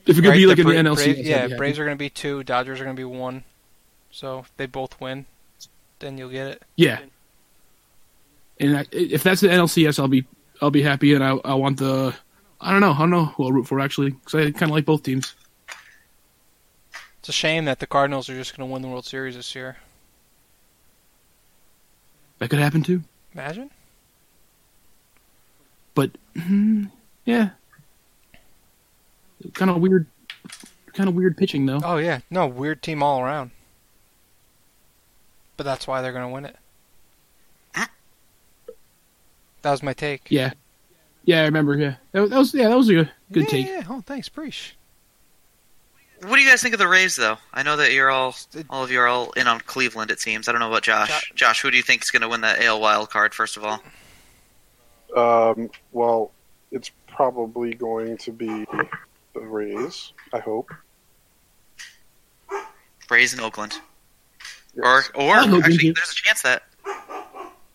could Right, be like in Bra- the NLC. Yeah. Braves are going to be two. Dodgers are going to be one. So if they both win, then you'll get it. Yeah. And I, if that's the NLCS, I'll be I'll be happy, and I I want the I don't know I don't know who I'll root for actually because I kind of like both teams. It's a shame that the Cardinals are just going to win the World Series this year. That could happen too. Imagine. But mm, yeah, kind of weird, kind of weird pitching though. Oh yeah, no weird team all around. But that's why they're going to win it. That was my take. Yeah, yeah, I remember. Yeah, that, that was yeah, that was a good, good yeah, take. Yeah. Oh, thanks, Preach. What do you guys think of the Rays, though? I know that you're all, all of you are all in on Cleveland. It seems. I don't know about Josh. Jo- Josh, who do you think is going to win that AL wild card? First of all, Um, well, it's probably going to be the Rays. I hope. Rays in Oakland, Yes. or or I'm actually, to. there's a chance that.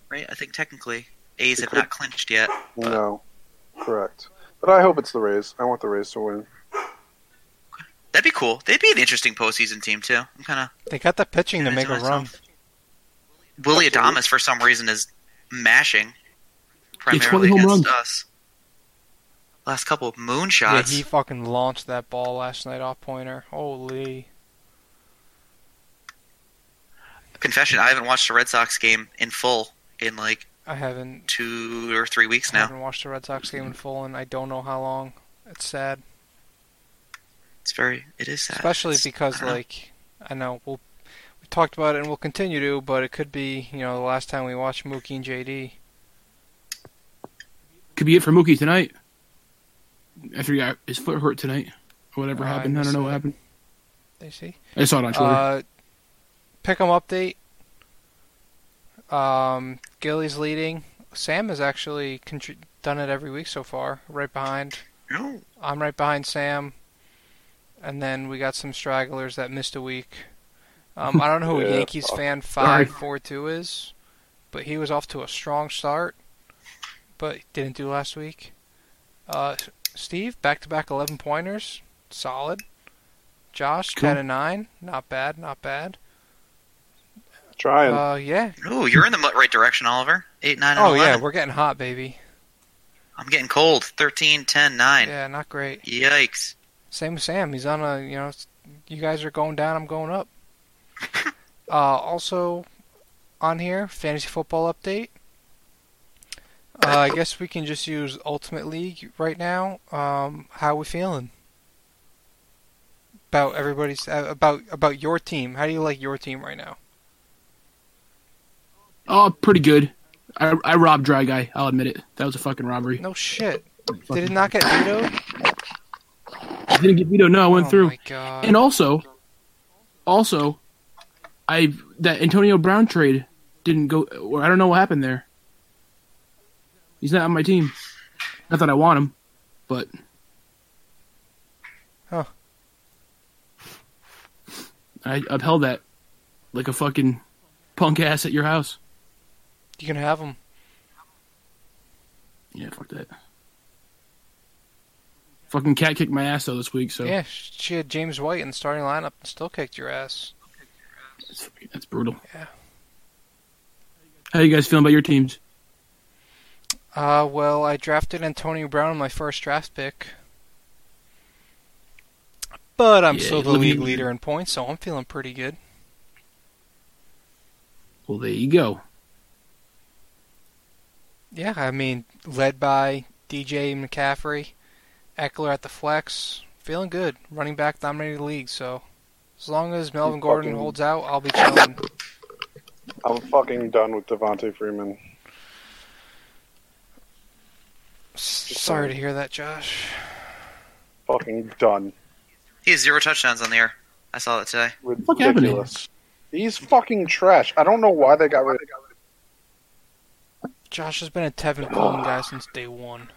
Right, I think technically A's It have could- not clinched yet. no, correct. But I hope it's the Rays. I want the Rays to win. That'd be cool. They'd be an interesting postseason team too. I'm kind of They got the pitching to make a run. Willy Absolutely. Adames for some reason is mashing Yeah, 20 primarily home against runs. us. Last couple of Yeah, moonshots. he fucking launched that ball last night off pointer. Holy. Confession: I haven't watched a Red Sox game in full in like I haven't two or three weeks now. I haven't watched the Red Sox game in full, and I don't know how long. It's sad, It's very. It is sad. especially It's- because I don't know. like I know we'll we talked about it and we'll continue to, but it could be you know the last time we watched Mookie and JD. Could be it for Mookie tonight. After he got his foot hurt tonight, or whatever I happened. I, don't know what happened. They see. I saw it on Twitter. Uh, pick 'em update. Um, Gilly's leading. Sam has actually contri- done it every week so far. Right behind. No. I'm right behind Sam. And then we got some stragglers that missed a week. Um, I don't know who Yeah, Yankees fuck. fan five four two is, but he was off to a strong start, but didn't do last week. Uh, Steve back to back eleven pointers, solid. Josh Cool. ten and nine, not bad, not bad. Trying. Uh, yeah. Ooh, you're in the right direction, Oliver. Eight, nine, and Oh yeah, we're getting hot, baby. I'm getting cold. 13, 10, 9. Yeah, not great. Yikes. Same with Sam. He's on a, you know, you guys are going down, I'm going up. uh, also on here, fantasy football update. Uh, I guess we can just use Ultimate League right now. Um, how we feeling? About everybody's uh, about about your team. How do you like your team right now? oh, pretty good. I I robbed Dry Guy. I'll admit it. That was a fucking robbery. No shit. Did it not get vetoed? I didn't get veto. No, I went oh through. my god. And also, also, I that Antonio Brown trade didn't go. Or I don't know what happened there. He's not on my team. Not that I want him, but Huh. I upheld that like a fucking punk ass at your house. you can have him. Yeah, fuck that. Fucking cat kicked my ass though this week, so Yeah, she had James White in the starting lineup and still kicked your ass. That's, that's brutal. Yeah. How you guys feeling about your teams? Uh, well, I drafted Antonio Brown in my first draft pick. But I'm Yeah, still the league leader in points, so I'm feeling pretty good. Well, there you go. Yeah, I mean, led by DJ McCaffrey, Ekeler at the flex, feeling good. Running back dominated the league, so as long as Melvin Gordon fucking- holds out, I'll be chilling. I'm fucking done with Devonta Freeman. S- Sorry to hear that, Josh. Fucking done. He has zero touchdowns on the air. I saw that today. fuck happened to him? Ridiculous. He's fucking trash. I don't know why they got rid of him. Josh has been a Tevin Coleman guy since day one.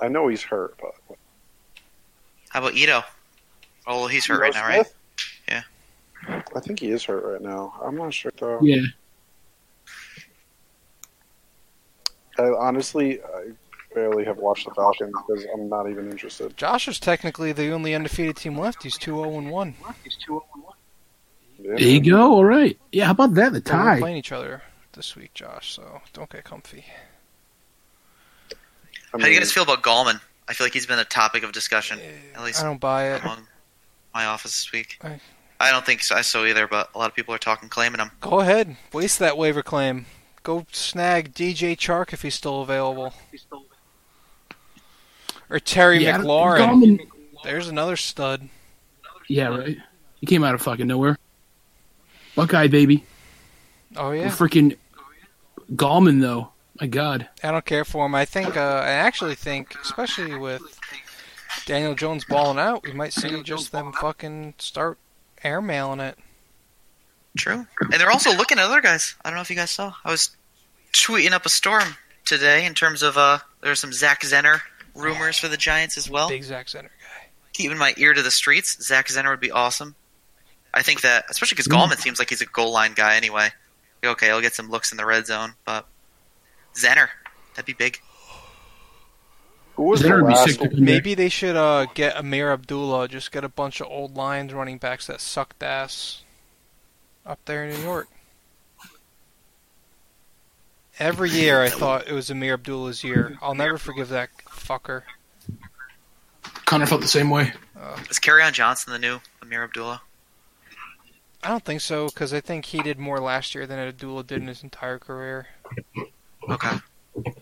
I know he's hurt, but How about Ito? Oh, he's hurt right Ito now, right? Yeah. I think he is hurt right now. I'm not sure though. Yeah. I, honestly, I barely have watched the Falcons because I'm not even interested. Josh is technically the only undefeated team left. He's 2 0 1. Yeah. There you go. All right. Yeah. How about that? The But We're tie. playing each other this week, Josh, so don't get comfy. I How do you guys feel about Gallman? I feel like he's been a topic of discussion, at least I don't buy it. among my office this week. I- I don't think so, so either, but a lot of people are talking, claiming him. Go ahead. Waste that waiver claim. Go snag DJ Chark if he's still available. Or Terry Yeah, McLaurin. Gallman- There's another stud. Yeah, right. He came out of fucking nowhere. Buckeye baby. Oh, yeah. Freaking Gallman though. My God. I don't care for him. I think, uh, I actually think, especially with Daniel Jones balling out, we might see just them fucking start airmailing it. True. And they're also looking at other guys. I don't know if you guys saw. I was tweeting up a storm today in terms of uh there's some Zach Zenner rumors for the Giants as well. Big Zach Zenner guy. Keeping my ear to the streets, Zach Zenner would be awesome. I think that, especially because Mm. Gallman seems like he's a goal line guy anyway. Okay, he'll get some looks in the red zone, but Zenner, that'd be big. who was the Zenner would be last? sick to come back. Maybe they should uh, get Ameer Abdullah, just get a bunch of old Lions running backs that sucked ass up there in New York. Every year I thought it was Ameer Abdullah's year. I'll never forgive that fucker. Connor felt the same way. Is on Johnson the new Amir Abdullah? I don't think so, because I think he did more last year than Abdullah did in his entire career. Okay.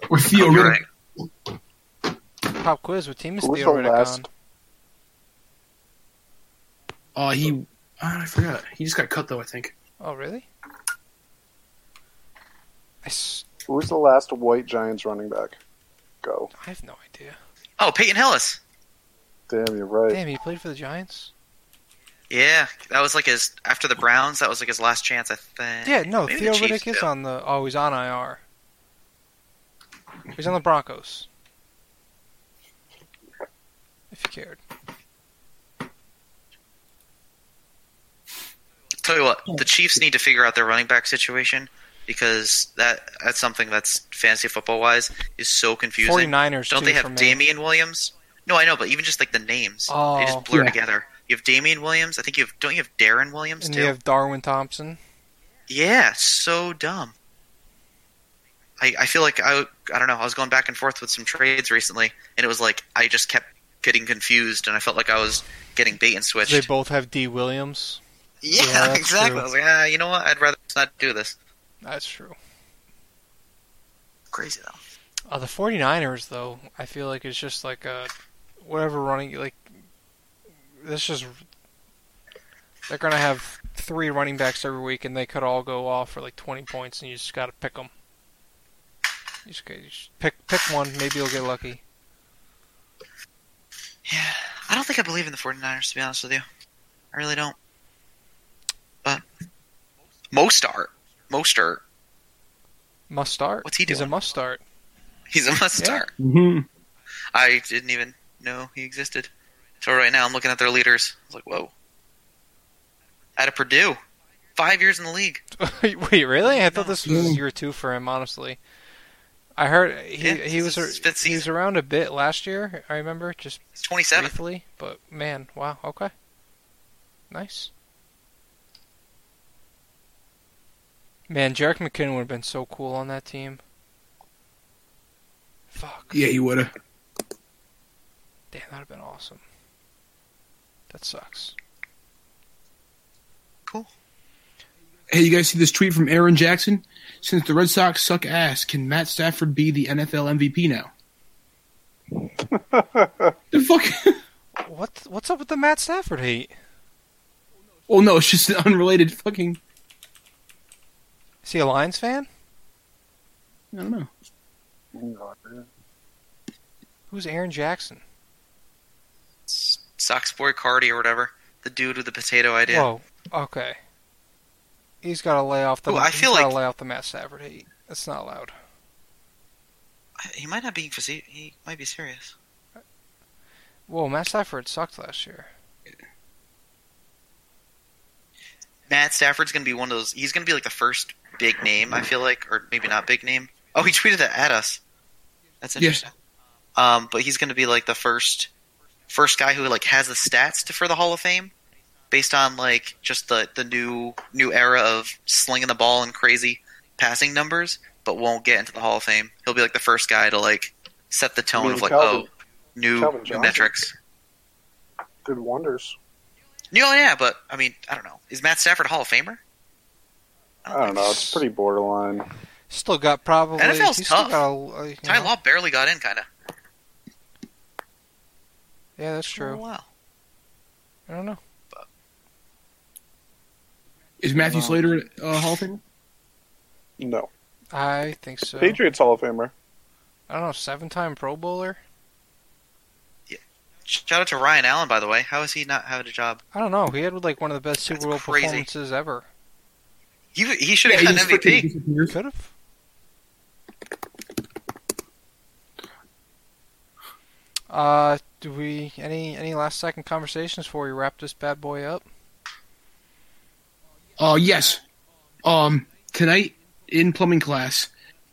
Or Theo You're Riddick. right. Pop quiz, what team is Who was Theo the Riddick on? Oh, he. ah, I forgot. He just got cut though. I think. Oh, really? I, s- Who was the last white Giants running back? Go. I have no idea. Oh, Peyton Hillis. Damn, you're right. Damn, he played for the Giants? Yeah, that was like his after the Browns. That was like his last chance, I think. Yeah, no, Maybe Theo Riddick is on the. Oh, he's on IR. He's on the Broncos. If you cared. Tell you what, the Chiefs need to figure out their running back situation because that that's something that's fantasy football wise is so confusing. 49ers, Don't they have me. Damien Williams? No, I know, but even just like the names, they Oh. just blur Yeah. together. You have Damien Williams. I think you have. Don't you have Darren Williams And too? you have Darwin Thompson. Yeah, so dumb. I, I feel like I I don't know. I was going back and forth with some trades recently, and it was like I just kept getting confused, and I felt like I was getting bait and switched. They both have D. Williams. yeah, Yeah, exactly. true. I was like, ah, you know what? I'd rather not do this. That's true. Crazy though. Uh, the 49ers, though, I feel like it's just like a whatever running like this just they're gonna have three running backs every week, and they could all go off for like 20 points, and you just gotta pick them. You just, you just pick pick one, maybe you'll get lucky. Yeah, I don't think I believe in the 49ers to be honest with you. I really don't. But Mostart, Mostert, Must start. What's he He's a must start. he's a must start. hmm I didn't even know he existed. So right now I'm looking at their leaders. I was like, whoa. Out of Purdue, five years in the league. Wait, really? I thought this was year two for him. Honestly, I heard he Yeah, he was this is his fifth he was around a bit last year. I remember just 27. briefly, but man, wow, okay, nice. Man, Jerick McKinnon would have been so cool on that team. Fuck. Yeah, he would have. Damn, that'd have been awesome. That sucks. Cool. Hey, you guys see this tweet from Aaron Jackson? Since the Red Sox suck ass, can Matt Stafford be the NFL MVP now? the fuck? What what's up with the Matt Stafford hate? well, no, it's just an unrelated fucking. Is he a Lions fan? I don't know. Who's Aaron Jackson? Sox boy Cardi or whatever. The dude with the potato idea. Whoa. Okay. He's got to lay off the. Ooh, I he's feel gotta like- lay off the Matt Stafford hate. That's not allowed. He might not be face- he might be serious. Whoa, Matt Stafford sucked last year. Matt Stafford's gonna be one of those. He's gonna be like the first big name. I feel like, or maybe not big name. Oh, he tweeted that at us. That's Yeah. interesting. Um, but he's gonna be like the first, first guy who like has the stats to, for the Hall of Fame, based on like just the the new new era of slinging the ball and crazy passing numbers, but won't get into the Hall of Fame. He'll be like the first guy to like set the tone mean of like Calvin- oh new, new metrics. Did wonders. No, yeah, but I mean, I don't know. Is Matt Stafford a Hall of Famer? I don't know. It's pretty borderline. Still got probably. NFL's he's still tough. got a- uh, you Ty know. Law barely got in, kind of. Yeah, that's true. Oh, wow. I don't know. Is Matthew No. Slater a uh, Hall of Famer? No. I think so. Patriots Hall of Famer. I don't know. Seven-time Pro Bowler. Shout out to Ryan Allen, by the way. How is he not having a job? I don't know. He had like one of the best Super That's Bowl crazy. performances ever. He he should have he gotten just MVP. Could have. Uh, do we any any last second conversations before we wrap this bad boy up? Uh, yes. Um, tonight in plumbing class,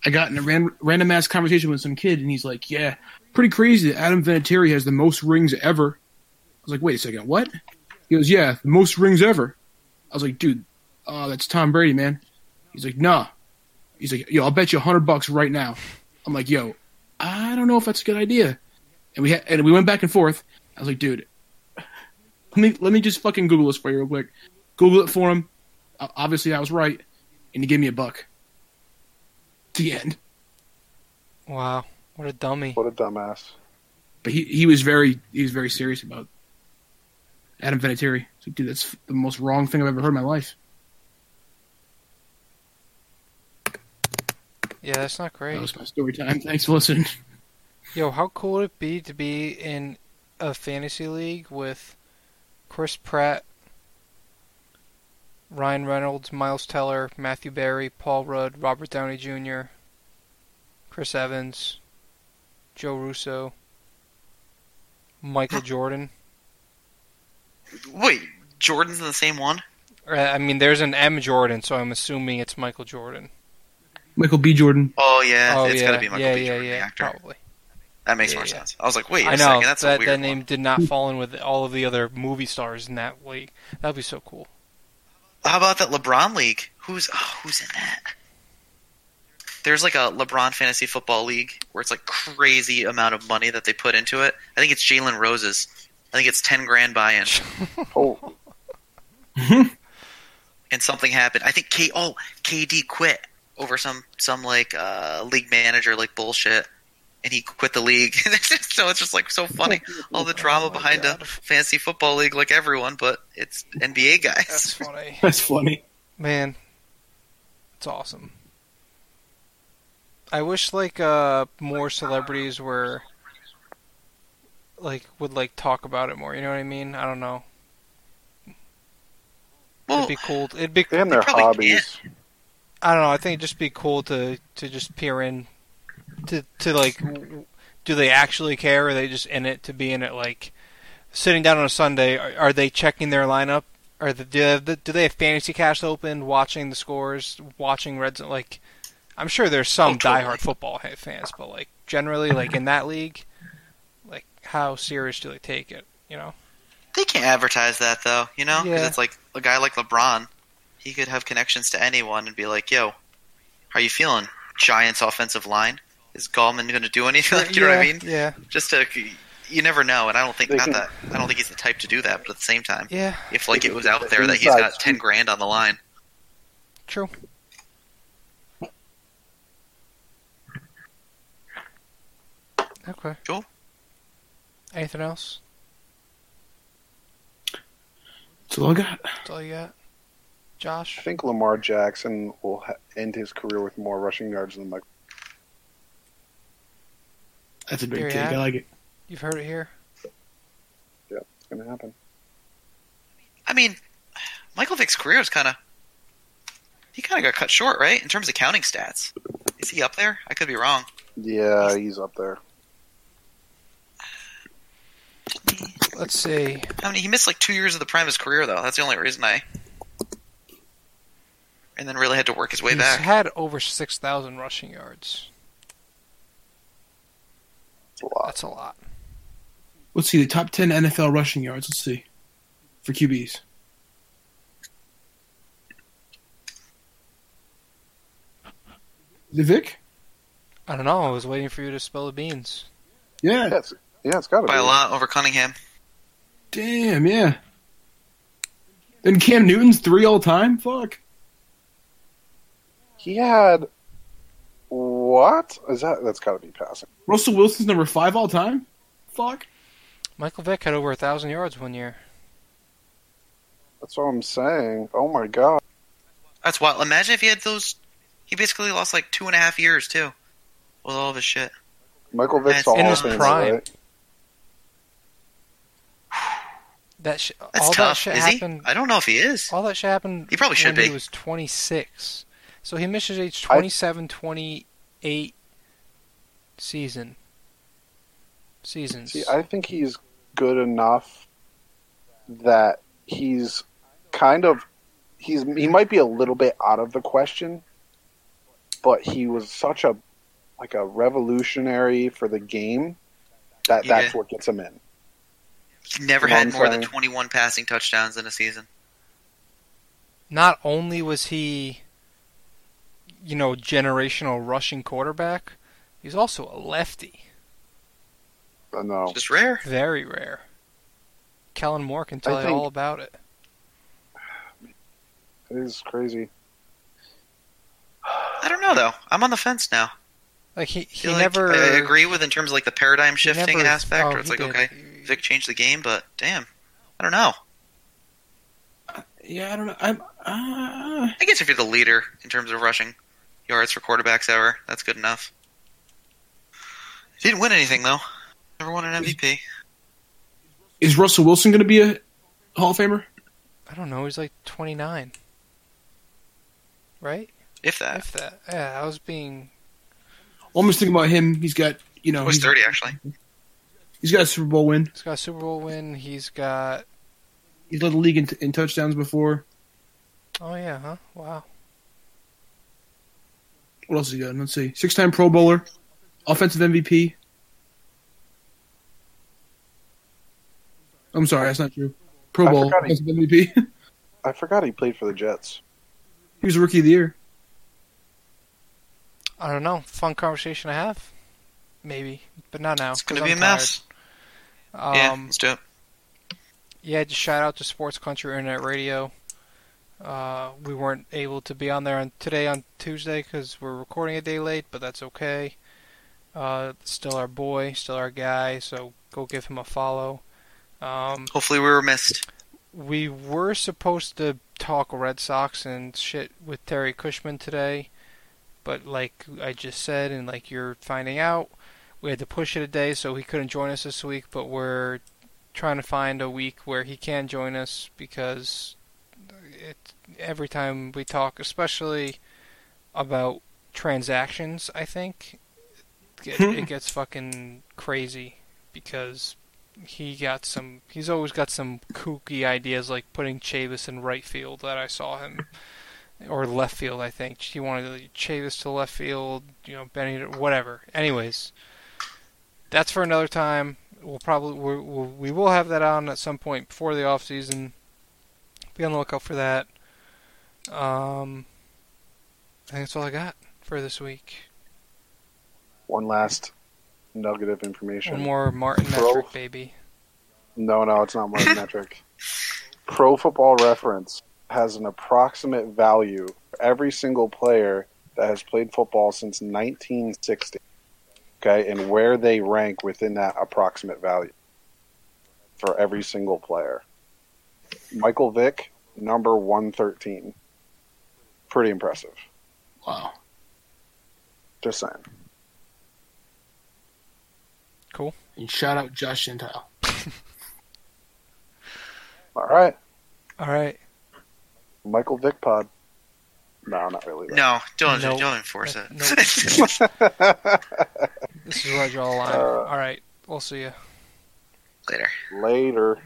I got in a ran- random ass conversation with some kid, and he's like, "Yeah, pretty crazy that Adam Vinatieri has the most rings ever." I was like, "Wait a second, what?" He goes, "Yeah, the most rings ever." I was like, "Dude, uh, that's Tom Brady, man." He's like, "Nah." He's like, "Yo, I'll bet you a hundred bucks right now." I'm like, "Yo, I don't know if that's a good idea." And we and we went back and forth. I was like, "Dude, let me let me just fucking Google this for you real quick." Google it for him. O- Obviously, I was right, and he gave me a buck. The end. Wow, what a dummy! What a dumbass. But he he was very he was very serious about Adam Vinatieri. It's like, dude, that's the most wrong thing I've ever heard in my life. Yeah, that's not great. That great. was my story time. Thanks for listening. Yo, how cool would it be to be in a fantasy league with Chris Pratt, Ryan Reynolds, Miles Teller, Matthew Berry, Paul Rudd, Robert Downey Jr., Chris Evans, Joe Russo, Michael Jordan. Wait, Jordan's in the same one? Uh, I mean, there's an M Jordan, so I'm assuming it's Michael Jordan. Michael B. Jordan. Oh yeah, oh it's yeah, got to be Michael yeah, B. Jordan, yeah, the actor. probably. That makes Yeah, more yeah. sense. I was like, wait a I know second, that's that a weird that one. name did not fall in with all of the other movie stars in that league. That'd be so cool. How about that LeBron league? Who's oh, who's in that? There's like a LeBron fantasy football league where it's like crazy amount of money that they put into it. I think it's Jalen Rose's. I think it's ten grand buy-in, Oh, and something happened. I think K oh KD quit over some some like uh, league manager like bullshit, and he quit the league. so it's just like so funny, all the drama Oh behind God. a fantasy football league like everyone, but it's NBA guys. That's funny. That's funny. Man, it's awesome. I wish like uh more celebrities were like would like talk about it more. You know what I mean? I don't know. well, It'd be cool. It'd be. and their probably hobbies. I don't know. I think it'd just be cool to to just peer in, to to like, do they actually care? Or are they just in it to be in it? Like, sitting down on a Sunday, are, are they checking their lineup? Are the, do, they do they have fantasy cash open, watching the scores, watching Reds? Like, I'm sure there's some Oh, diehard football fans, but like generally, like in that league, like how serious do they take it? You know? They can't advertise that though, you know, because Yeah. it's like a guy like LeBron. he could have connections to anyone and be like, "Yo, how you feeling? Giants offensive line is Gallman going to do anything? Like, you know what I mean? Yeah, Just to you never know, and I don't think They not can- that I don't think he's the type to do that, but at the same time, yeah, if like it was out there that he's got ten grand on the line, true. Okay. Cool. Anything else? That's all I got. That's all you got? Josh? I think Lamar Jackson will ha- end his career with more rushing yards than Mike. That's a big There you take. have I like it. You've heard it here? Yeah, it's going to happen. I mean, Michael Vick's career is kind of he kind of got cut short, right? In terms of counting stats, is he up there? I could be wrong. Yeah, he's up there. Let's see. I mean, he missed like two years of the prime of his career, though. That's the only reason I. And then really had to work his way He's back. had over 6,000 rushing yards. It's a lot. That's a lot. Let's see the top ten NFL rushing yards. Let's see for QBs. Is it Vick? I don't know. I was waiting for you to spill the beans. Yeah. Yeah, it's, yeah, it's got to be by be. a lot over Cunningham. Damn. Yeah. Then Cam Newton's three all time. Fuck. He had what? Is that? That's got to be passing. Russell Wilson's number five all time. Fuck. Michael Vick had over a 1,000 yards one year. That's what I'm saying. Oh my god. That's wild. Imagine if he had those. He basically lost like two and a half years too, with all of his shit. Michael Vick's That's all in his Famer, prime. right? That sh- That's all that tough. shit Is happened. he? I don't know if he is. All that shit happened. He probably should when He was 26, so he missed his age I- 27, 28 season. Seasons. See, I think he's good enough that he's kind of he's he might be a little bit out of the question, but he was such a like a revolutionary for the game that Yeah. that's what gets him in. He never You know had what I'm more than 21 passing touchdowns in a season. Not only was he, you know, generational rushing quarterback, he's also a lefty. I know. Just rare. Very rare. Kellen Moore can tell I you think- all about it. It is crazy. I don't know though. I'm on the fence now. Like he, I he like never. I I agree with in terms of like the paradigm shifting never- aspect, oh, where it's like, did. okay, Vick changed the game, but damn, I don't know. Yeah, I don't know. I'm. Uh, I guess if you're the leader in terms of rushing yards for quarterbacks ever, that's good enough. He didn't win anything though. Never won an MVP. is Russell Wilson going to be a Hall of Famer? I don't know. He's like 29, right? If that. If that. Yeah, I was being. Almost thinking about him. He's got you know He was he's, 30 actually. he's got a Super Bowl win. He's got a Super Bowl win. He's got. He's led the league in, in touchdowns before. Oh yeah, huh? Wow. What else has he got? Let's see. Six time Pro Bowler, offensive MVP. I'm sorry, that's not true. Pro I Bowl, forgot he- offensive MVP. I forgot he played for the Jets. he was rookie of the year. I don't know. Fun conversation to have. Maybe, but not now. It's gonna be a I'm mess. tired. yeah, Um, let's do it. yeah, just shout out to Sports Country Internet Radio. Uh, we weren't able to be on there on today on Tuesday because we're recording a day late, but that's okay. Uh, still our boy, still our guy, so go give him a follow. Um, Hopefully we were missed. we were supposed to talk Red Sox and shit with Terry Cushman today, but like I just said, and like you're finding out, we had to push it a day, so he couldn't join us this week. But we're trying to find a week where he can join us because it every time we talk, especially about transactions, I think it, it gets fucking crazy because he got some. He's always got some kooky ideas, like putting Chavis in right field that I saw him, or left field. I think he wanted Chavis to left field. You know, Benny, to- whatever. Anyways, that's for another time. We'll probably we'll, we will have that on at some point before the off season. Be on the lookout for that. Um, I think that's all I got for this week. One last nugget of information. One more Martin Pro- metric, baby. No, no, it's not Martin metric. Pro Football Reference has an approximate value for every single player that has played football since 1960. Okay, and where they rank within that approximate value for every single player. Michael Vick, number 113. Pretty impressive. Wow. Just saying. Cool. And shout out Josh Gentile. All right. All right. Michael Vick pod. No, not really. though. No, don't Nope. don't enforce it. Nope. This is where I draw a line. Uh, all right. We'll see you. Later. Later.